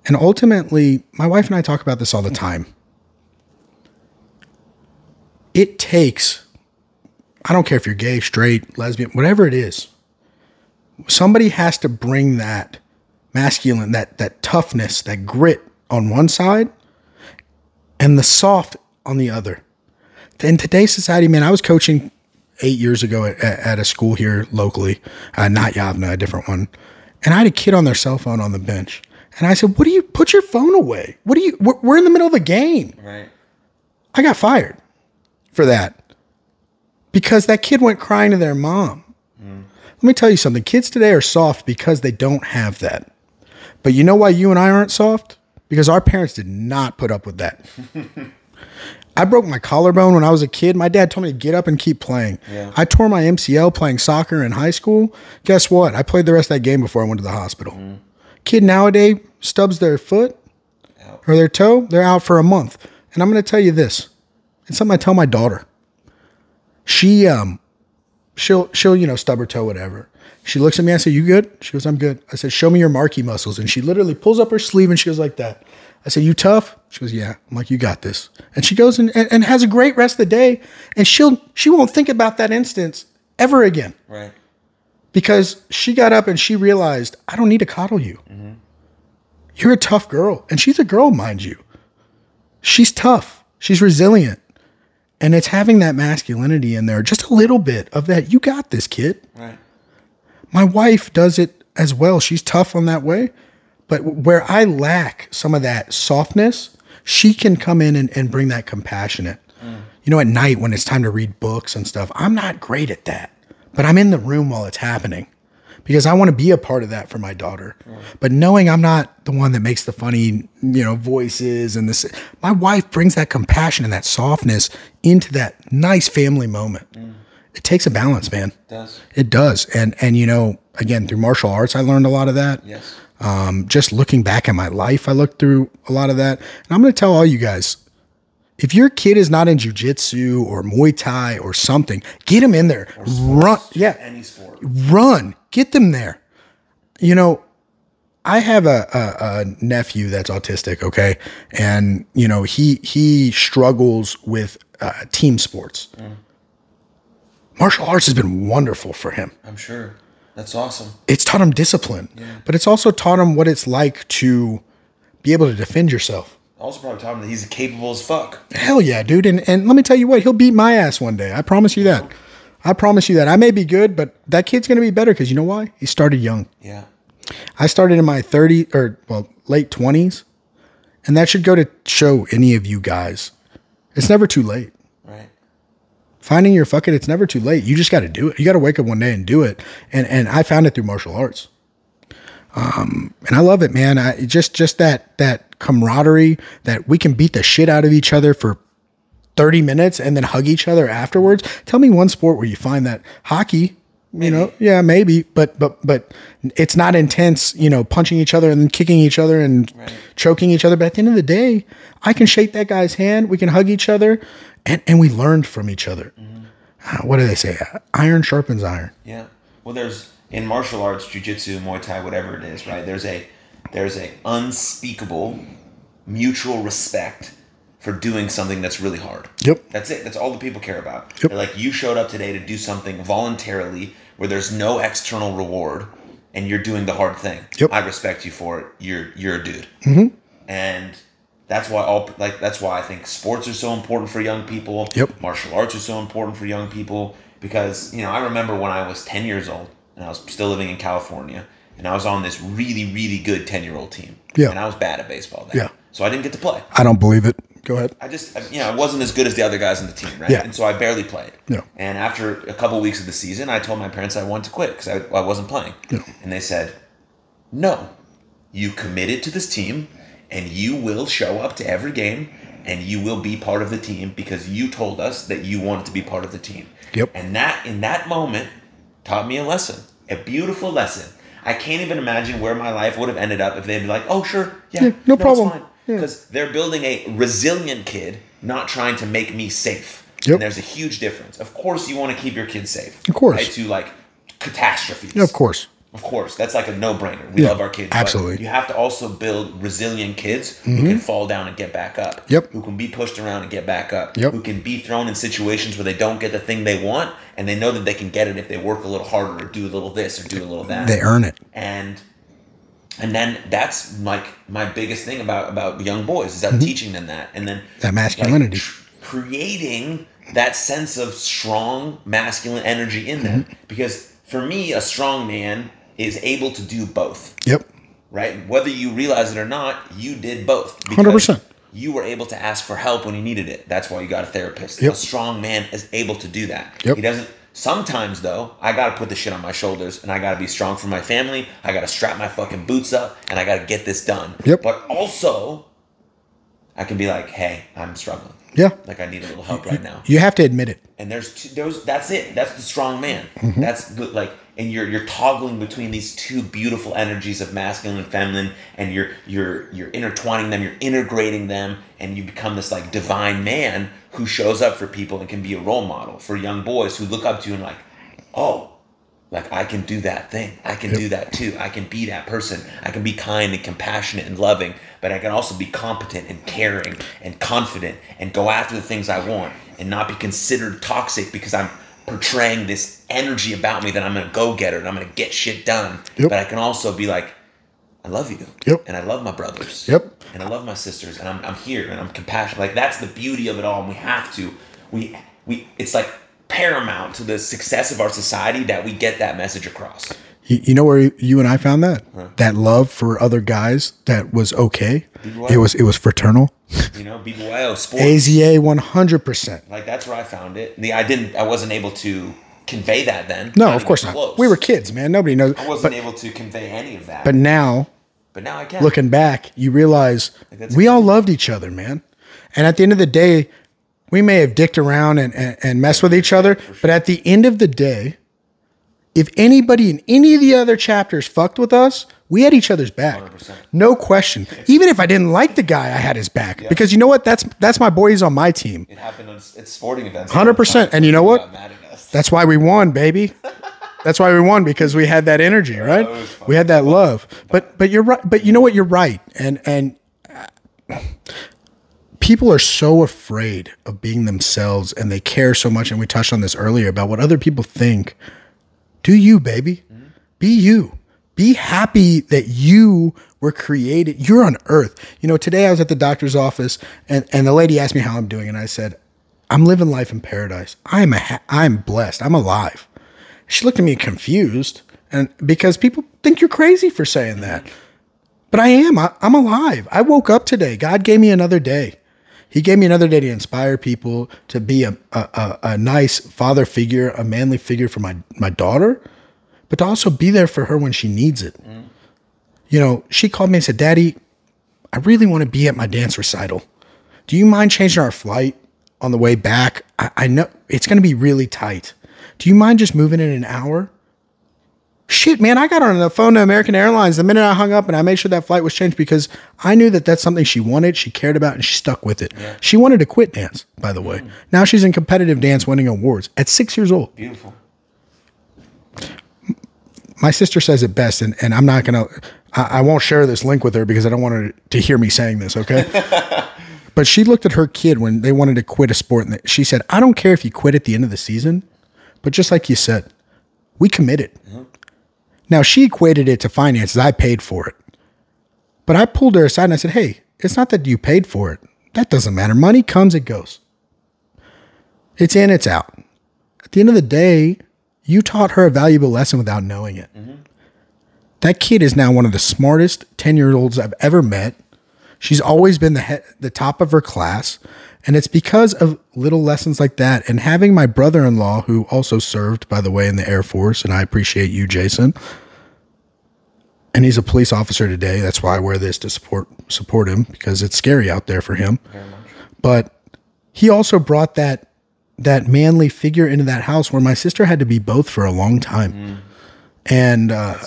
And ultimately, my wife and I talk about this all the time. It takes, I don't care if you're gay, straight, lesbian, whatever it is, somebody has to bring that masculine, that that toughness, that grit on one side and the soft on the other. In today's society, man, I was coaching eight years ago at, at a school here locally, uh, not Yavneh, a different one. And I had a kid on their cell phone on the bench. And I said, What do you put your phone away? What do you, we're, we're in the middle of a game. Right. I got fired for that because that kid went crying to their mom. Let me tell you something kids today are soft because they don't have that. But you know why you and I aren't soft? Because our parents did not put up with that. I broke my collarbone when I was a kid. My dad told me to get up and keep playing. Yeah. I tore my MCL playing soccer in high school. Guess what? I played the rest of that game before I went to the hospital. Mm-hmm. Kid nowadays stubs their foot Out. or their toe, they're out for a month. And I'm going to tell you this. It's something I tell my daughter. She um she'll she'll you know stub her toe whatever. She looks at me. I say, "You good?" She goes, "I'm good." I said, "Show me your marquee muscles." And she literally pulls up her sleeve and she goes like that. I said, "You tough?" She goes, "Yeah." I'm like, "You got this." And she goes and, and, and has a great rest of the day. And she'll she won't think about that instance ever again Right. because she got up and she realized I don't need to coddle you. You're a tough girl, and she's a girl, mind you. She's tough. She's resilient, and it's having that masculinity in there, just a little bit of that. You got this, kid. Right. My wife does it as well. She's tough on that way, but where I lack some of that softness, she can come in and, and bring that compassionate. Mm. You know, at night when it's time to read books and stuff, I'm not great at that, but I'm in the room while it's happening because I want to be a part of that for my daughter. But knowing I'm not the one that makes the funny, you know, voices and this, my wife brings that compassion and that softness into that nice family moment. It takes a balance, man. Does. It does. And and you know, again, through martial arts I learned a lot of that. Yes. Um, just looking back at my life, I looked through a lot of that. And I'm gonna tell all you guys, if your kid is not in jujitsu or Muay Thai or something, get him in there. Run yeah. Any sport. Run. Get them there. You know, I have a, a, a nephew that's autistic, okay? And, you know, he he struggles with uh, team sports. Martial arts has been wonderful for him I'm sure. That's awesome. it's taught him discipline, but it's also taught him what it's like to be able to defend yourself. Also, probably taught him that he's capable as fuck. Hell yeah, dude. And and let me tell you what, he'll beat my ass one day. I promise you that. I promise you that. I may be good, but that kid's gonna be better because you know why? He started young. Yeah. I started in my 30 or well, late 20s. And that should go to show any of you guys. It's never too late. Right. Finding your fuck it, it's never too late. You just got to do it. You got to wake up one day and do it. And and I found it through martial arts. Um, and I love it, man. I just just that that camaraderie that we can beat the shit out of each other for 30 minutes and then hug each other afterwards. Tell me one sport where you find that hockey, you know, yeah, maybe, but but but it's not intense, you know, punching each other and then kicking each other and choking each other. But at the end of the day, I can shake that guy's hand, we can hug each other, and and we learned from each other. Uh, what do they say? Iron sharpens iron. Yeah. Well, there's in martial arts, jujitsu, Muay Thai, whatever it is, right? There's a there's a unspeakable mutual respect for doing something that's really hard. Yep. That's it. That's all the people care about. Yep. They're like you showed up today to do something voluntarily where there's no external reward and you're doing the hard thing. Yep. I respect you for it. You're you're a dude. Mm-hmm. And that's why all like that's why I think sports are so important for young people. Yep. Martial arts are so important for young people. because you know I remember when I was ten years old and I was still living in California and I was on this really really good ten year old team. Yeah. And I was bad at baseball. Then, Yeah. So I didn't get to play. I don't believe it. Go ahead. I just, I- you know, I wasn't as good as the other guys on the team, right? Yeah. And so I barely played. Yeah. And after a couple weeks of the season, I told my parents I wanted to quit because I, I wasn't playing. Yeah. And they said, no, you committed to this team and you will show up to every game and you will be part of the team because you told us that you wanted to be part of the team. Yep. And that, in that moment, taught me a lesson, a beautiful lesson. I can't even imagine where my life would have ended up if they'd be like, "Oh, sure, yeah, Yeah, no problem. fine." Yeah. Because they're building a resilient kid, not trying to make me safe. Yep. And there's a huge difference. Of course, you want to keep your kids safe. Of course. Right? To like catastrophes. Yeah, of course. Of course. That's like a no brainer. We Yeah, love our kids. but absolutely. You have to also build resilient kids who can fall down and get back up. Mm-hmm. Yep. Who can be pushed around and get back up. Yep. Who can be thrown in situations where they don't get the thing they want and they know that they can get it if they work a little harder or do a little this or do a little that They earn it. and and then that's like my biggest thing about about young boys is that Mm-hmm. teaching them that and then That masculinity. like, tr- creating that sense of strong masculine energy in them Mm-hmm. because for me a strong man is able to do both Yep. right whether you realize it or not you did both because 100%. you were able to ask for help when you needed it that's why you got a therapist Yep. a strong man is able to do that Yep. he doesn't sometimes though i gotta put the shit on my shoulders and i gotta be strong for my family i gotta strap my fucking boots up and i gotta get this done Yep. but also i can be like hey i'm struggling Yeah. like i need a little help right now You have to admit it. and there's two, those that's it that's the strong man Mm-hmm. that's good like and you're you're toggling between these two beautiful energies of masculine and feminine and you're you're you're intertwining them you're integrating them and you become this like divine man who shows up for people and can be a role model for young boys who look up to you and like oh like I can do that thing. I can do that too. I can be that person. I can be kind and compassionate and loving, but I can also be competent and caring and confident and go after the things I want and not be considered toxic because I'm portraying this energy about me that I'm gonna go get getter and I'm gonna get shit done. Yep. But I can also be like, I love you. Yep. And I love my brothers. Yep. And I love my sisters and I'm, I'm here and I'm compassionate. Like that's the beauty of it all. And we have to, we, we, it's like paramount to the success of our society that we get that message across. You, you know where you and I found that? That love for other guys that was okay. It was it was fraternal. You know, BBYO sports. AZA one hundred percent. Like that's where I found it. The I didn't, I wasn't able to convey that then. No, of course not. close. We were kids, man. Nobody knows. I wasn't But able to convey any of that. but now but now I can. looking back, you realize that's we all loved each other, man. And at the end of the day, we may have dicked around and, and, and messed with each other, but at the end of the day, if anybody in any of the other chapters fucked with us, we had each other's back. 100%. No question. Even if I didn't like the guy, I had his back. Because you know what? That's that's my boy. He's on my team. It happened on at sporting events. 100%. And you know what? Got mad at us. That's why we won, baby. That's why we won because we had that energy, right? We had that love. But but you're right. But you know what? You're right. And and uh, people are so afraid of being themselves, and they care so much. And we touched on this earlier about what other people think. Do you, baby? Be you. Be happy that you were created. You're on earth. You know, today I was at the doctor's office and, and the lady asked me how I'm doing. And I said, I'm living life in paradise. I am a ha- I'm blessed. I'm alive. She looked at me confused and because people think you're crazy for saying that. But I am. I, I'm alive. I woke up today. God gave me another day. He gave me another day to inspire people to be a, a, a, a nice father figure, a manly figure for my, my daughter, but to also be there for her when she needs it. You know, she called me and said, Daddy, I really want to be at my dance recital. Do you mind changing our flight on the way back? I, I know it's going to be really tight. Do you mind just moving in an hour? Shit, man, I got on the phone to American Airlines the minute I hung up and I made sure that flight was changed because I knew that that's something she wanted, she cared about, and she stuck with it. She wanted to quit dance, by the way. Mm. Now she's in competitive dance winning awards at six years old. Beautiful. My sister says it best, and, and I'm not going to, I won't share this link with her because I don't want her to hear me saying this, okay? but she looked at her kid when they wanted to quit a sport and she said, I don't care if you quit at the end of the season, but just like you said, we committed. Mm-hmm. Now she equated it to finances. I paid for it. But I pulled her aside and I said, Hey, it's not that you paid for it. That doesn't matter. Money comes, it goes. It's in, it's out. at the end of the day, you taught her a valuable lesson without knowing it. Mm-hmm. That kid is now one of the smartest 10 year olds I've ever met. She's always been the, he- the top of her class. And it's because of little lessons like that. And having my brother in law, who also served, by the way, in the Air Force, and I appreciate you, Jason. And he's a police officer today. That's why I wear this to support support him because it's scary out there for him. But he also brought that that manly figure into that house where my sister had to be both for a long time. And uh,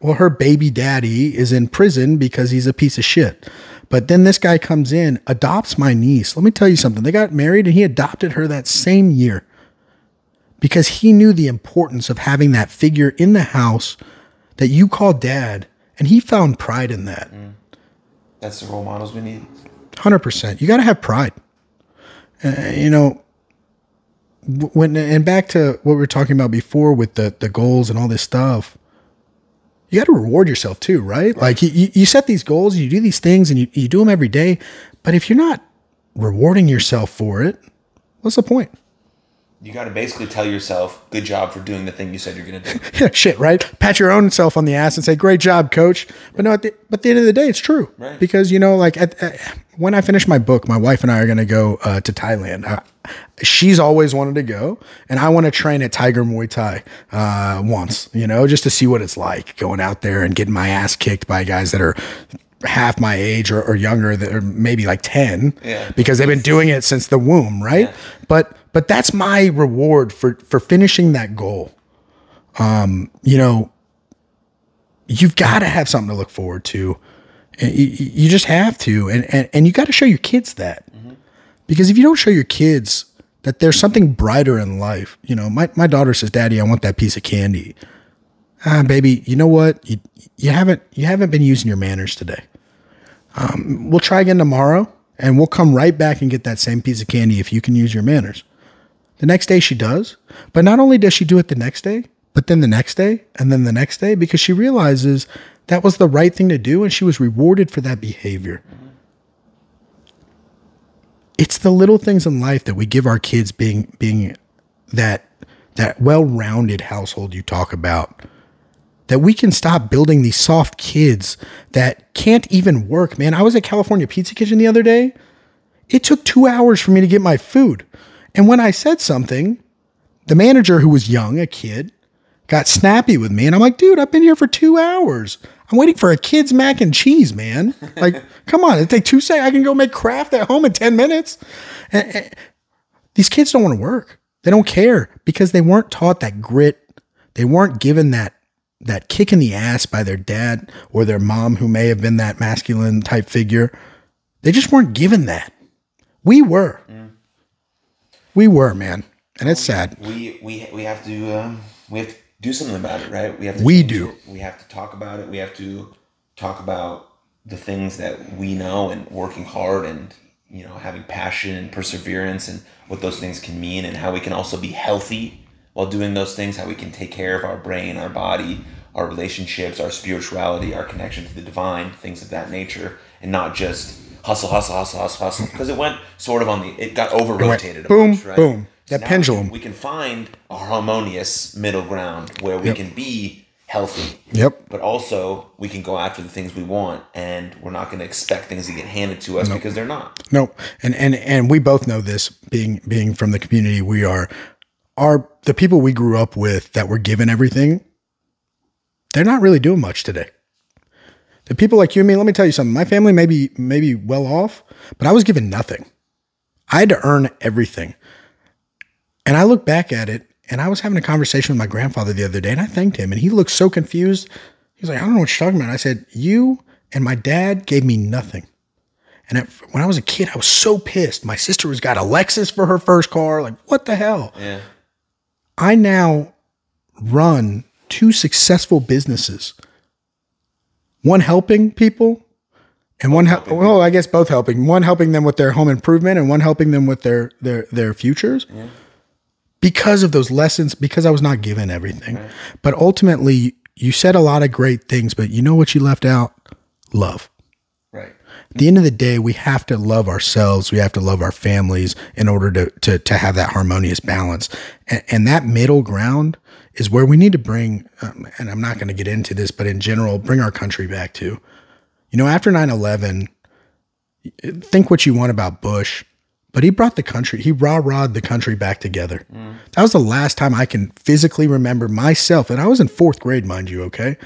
well, her baby daddy is in prison because he's a piece of shit. But then this guy comes in, adopts my niece. Let me tell you something. They got married and he adopted her that same year because he knew the importance of having that figure in the house that you call dad. And he found pride in that. That's the role models we need. Hundred percent. You got to have pride. Uh, you know, when and back to what we were talking about before with the the goals and all this stuff. You got to reward yourself too, right? Like you, you set these goals, you do these things, and you, you do them every day. But if you're not rewarding yourself for it, what's the point? You got to basically tell yourself, "Good job for doing the thing you said you're going to do." Yeah, shit, right? Pat your own self on the ass and say, "Great job, coach." But no, at the, but at the end of the day, it's true Right. because you know, like at, at- when I finish my book, my wife and I are going to go uh, to Thailand. Uh, she's always wanted to go, and I want to train at Tiger Muay Thai uh, once, you know, just to see what it's like going out there and getting my ass kicked by guys that are half my age or, or younger that are maybe like 10 Yeah. because they've been doing it since the womb right Yeah. but but that's my reward for for finishing that goal um you know you've got to have something to look forward to you, you just have to and and, and you got to show your kids that because if you don't show your kids that there's something brighter in life you know my, my daughter says daddy i want that piece of candy. Ah baby you know what? You, you haven't you haven't been using your manners today. Um, we'll try again tomorrow and we'll come right back and get that same piece of candy if you can use your manners. The next day she does but not only does she do it the next day but then the next day and then the next day because she realizes that was the right thing to do and she was rewarded for that behavior it's the little things in life that we give our kids being being that that well-rounded household you talk about that we can stop building these soft kids that can't even work. Man i was at california pizza kitchen the other day. It took two hours for me to get my food. And when i said something the manager who was young a kid got snappy with me. And i'm like dude i've been here for two hours i'm waiting for a kid's mac and cheese man. Like come on it take two seconds i can go make Kraft at home in 10 minutes. And- and these kids don't want to work. They don't care because they weren't taught that grit. They weren't given that that kick in the ass by their dad or their mom who may have been that masculine type figure. They just weren't given that. We were. We were man. And it's sad. We we we have to um, we have to do something about it, right? We have to We do. it. We have to talk about it. We have to talk about the things that we know and working hard and you know having passion and perseverance and what those things can mean and how we can also be healthy while doing those things. How we can take care of our brain, our body, our relationships, our spirituality, our connection to the divine, things of that nature, and not just hustle, hustle, hustle, hustle, hustle. Because it went sort of on the it got over rotated. boom, bunch, right? boom. That pendulum. we can find a harmonious middle ground where we Yep. can be healthy yep but also we can go after the things we want and we're not going to expect things to get handed to us because they're not No, and and and we both know this. Being being from the community, we are are the people we grew up with that were given everything. They're not really doing much today. The people like you and me. Let me tell you something. My family may be maybe well off, but I was given nothing. I had to earn everything. And I look back at it, and I was having a conversation with my grandfather the other day, and I thanked him, and he looked so confused. He's like, "I don't know what you're talking about." I said, "You and my dad gave me nothing." And at, when I was a kid, I was so pissed. My sister was got a Lexus for her first car. Like, what the hell? yeah I now run two successful businesses. One helping people, and one help. Well, I guess both helping. One helping them with their home improvement, and one helping them with their their their futures. Because of those lessons, because I was not given everything. But ultimately, you said a lot of great things, but you know what you left out? Love. right At the end of the day, we have to love ourselves. We have to love our families in order to to, to have that harmonious balance. And, and that middle ground is where we need to bring. Um, and I'm not going to get into this, but in general, bring our country back to. You know, after 9 11, think what you want about Bush, but he brought the country, he rah rahed the country back together. Mm. That was the last time I can physically remember myself. And I was in fourth grade, mind you, okay?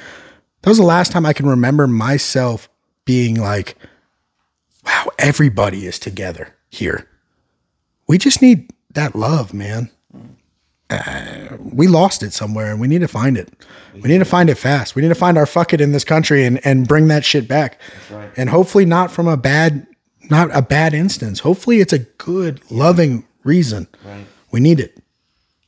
That was the last time I can remember myself being like, wow, everybody is together here. We just need that love, man. Uh, we lost it somewhere and we need to find it. We need to find it fast. We need to find our fuck it in this country and, and bring that shit back. Right. And hopefully not from a bad not a bad instance. Hopefully it's a good, loving reason. Right. We need it.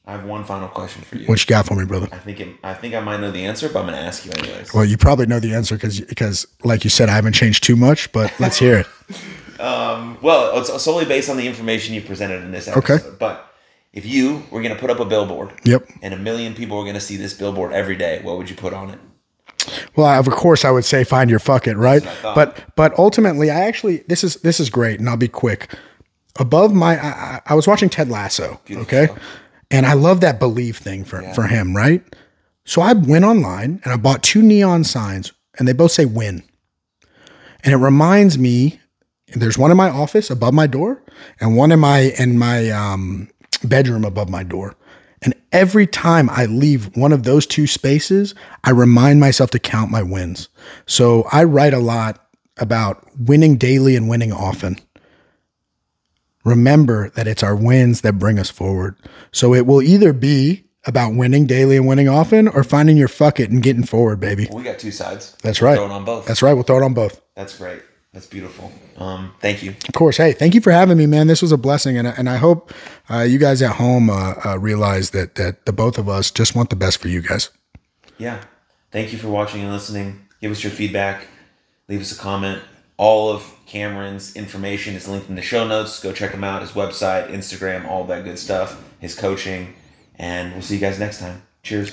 I have one final question for you. What you got for me, brother? I think it, I think I might know the answer, but I'm going to ask you anyways. Well, you probably know the answer because because like you said, I haven't changed too much. But let's hear it. um, well, it's solely based on the information you presented in this episode. Okay. But if you were going to put up a billboard, yep, and a million people were going to see this billboard every day, what would you put on it? Well, of course, I would say find your fuck it, right? But but ultimately, I actually this is this is great, and I'll be quick. Above my, I, I was watching Ted Lasso, Beautiful okay, and I love that believe thing for yeah. for him, right? So I went online and I bought two neon signs, and they both say win, and it reminds me. There's one in my office above my door, and one in my in my um, bedroom above my door. And every time I leave one of those two spaces, I remind myself to count my wins. So I write a lot about winning daily and winning often. Remember that it's our wins that bring us forward. So it will either be about winning daily and winning often or finding your fuck it and getting forward, baby. We got two sides. That's right. Throw it on both. That's right. We'll throw it on both. That's great. That's beautiful. Um, thank you. Of course. Hey, thank you for having me, man. This was a blessing, and and I hope uh, you guys at home uh, uh, realize that that the both of us just want the best for you guys. Yeah. Thank you for watching and listening. Give us your feedback. Leave us a comment. All of Cameron's information is linked in the show notes. Go check him out. His website, Instagram, all that good stuff. His coaching, and we'll see you guys next time. Cheers.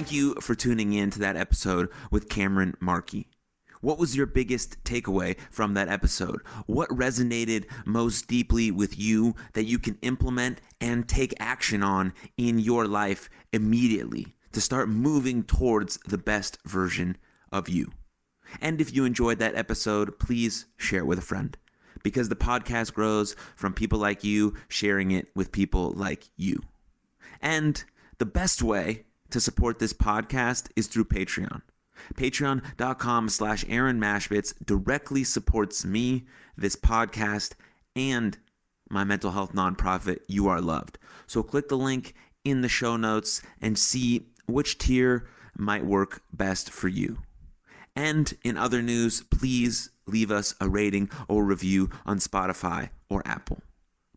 Thank you for tuning in to that episode with Cameron Markey. What was your biggest takeaway from that episode? What resonated most deeply with you that you can implement and take action on in your life immediately to start moving towards the best version of you? And if you enjoyed that episode, please share it with a friend because the podcast grows from people like you sharing it with people like you. And the best way to support this podcast is through Patreon. Patreon.com slash Aaron Machbitz directly supports me, this podcast, and my mental health nonprofit, You Are Loved. So click the link in the show notes and see which tier might work best for you. And in other news, please leave us a rating or review on Spotify or Apple.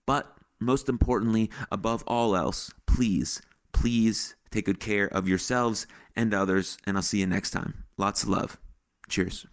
But most importantly, above all else, please, please Take good care of yourselves and others, and I'll see you next time. Lots of love. Cheers.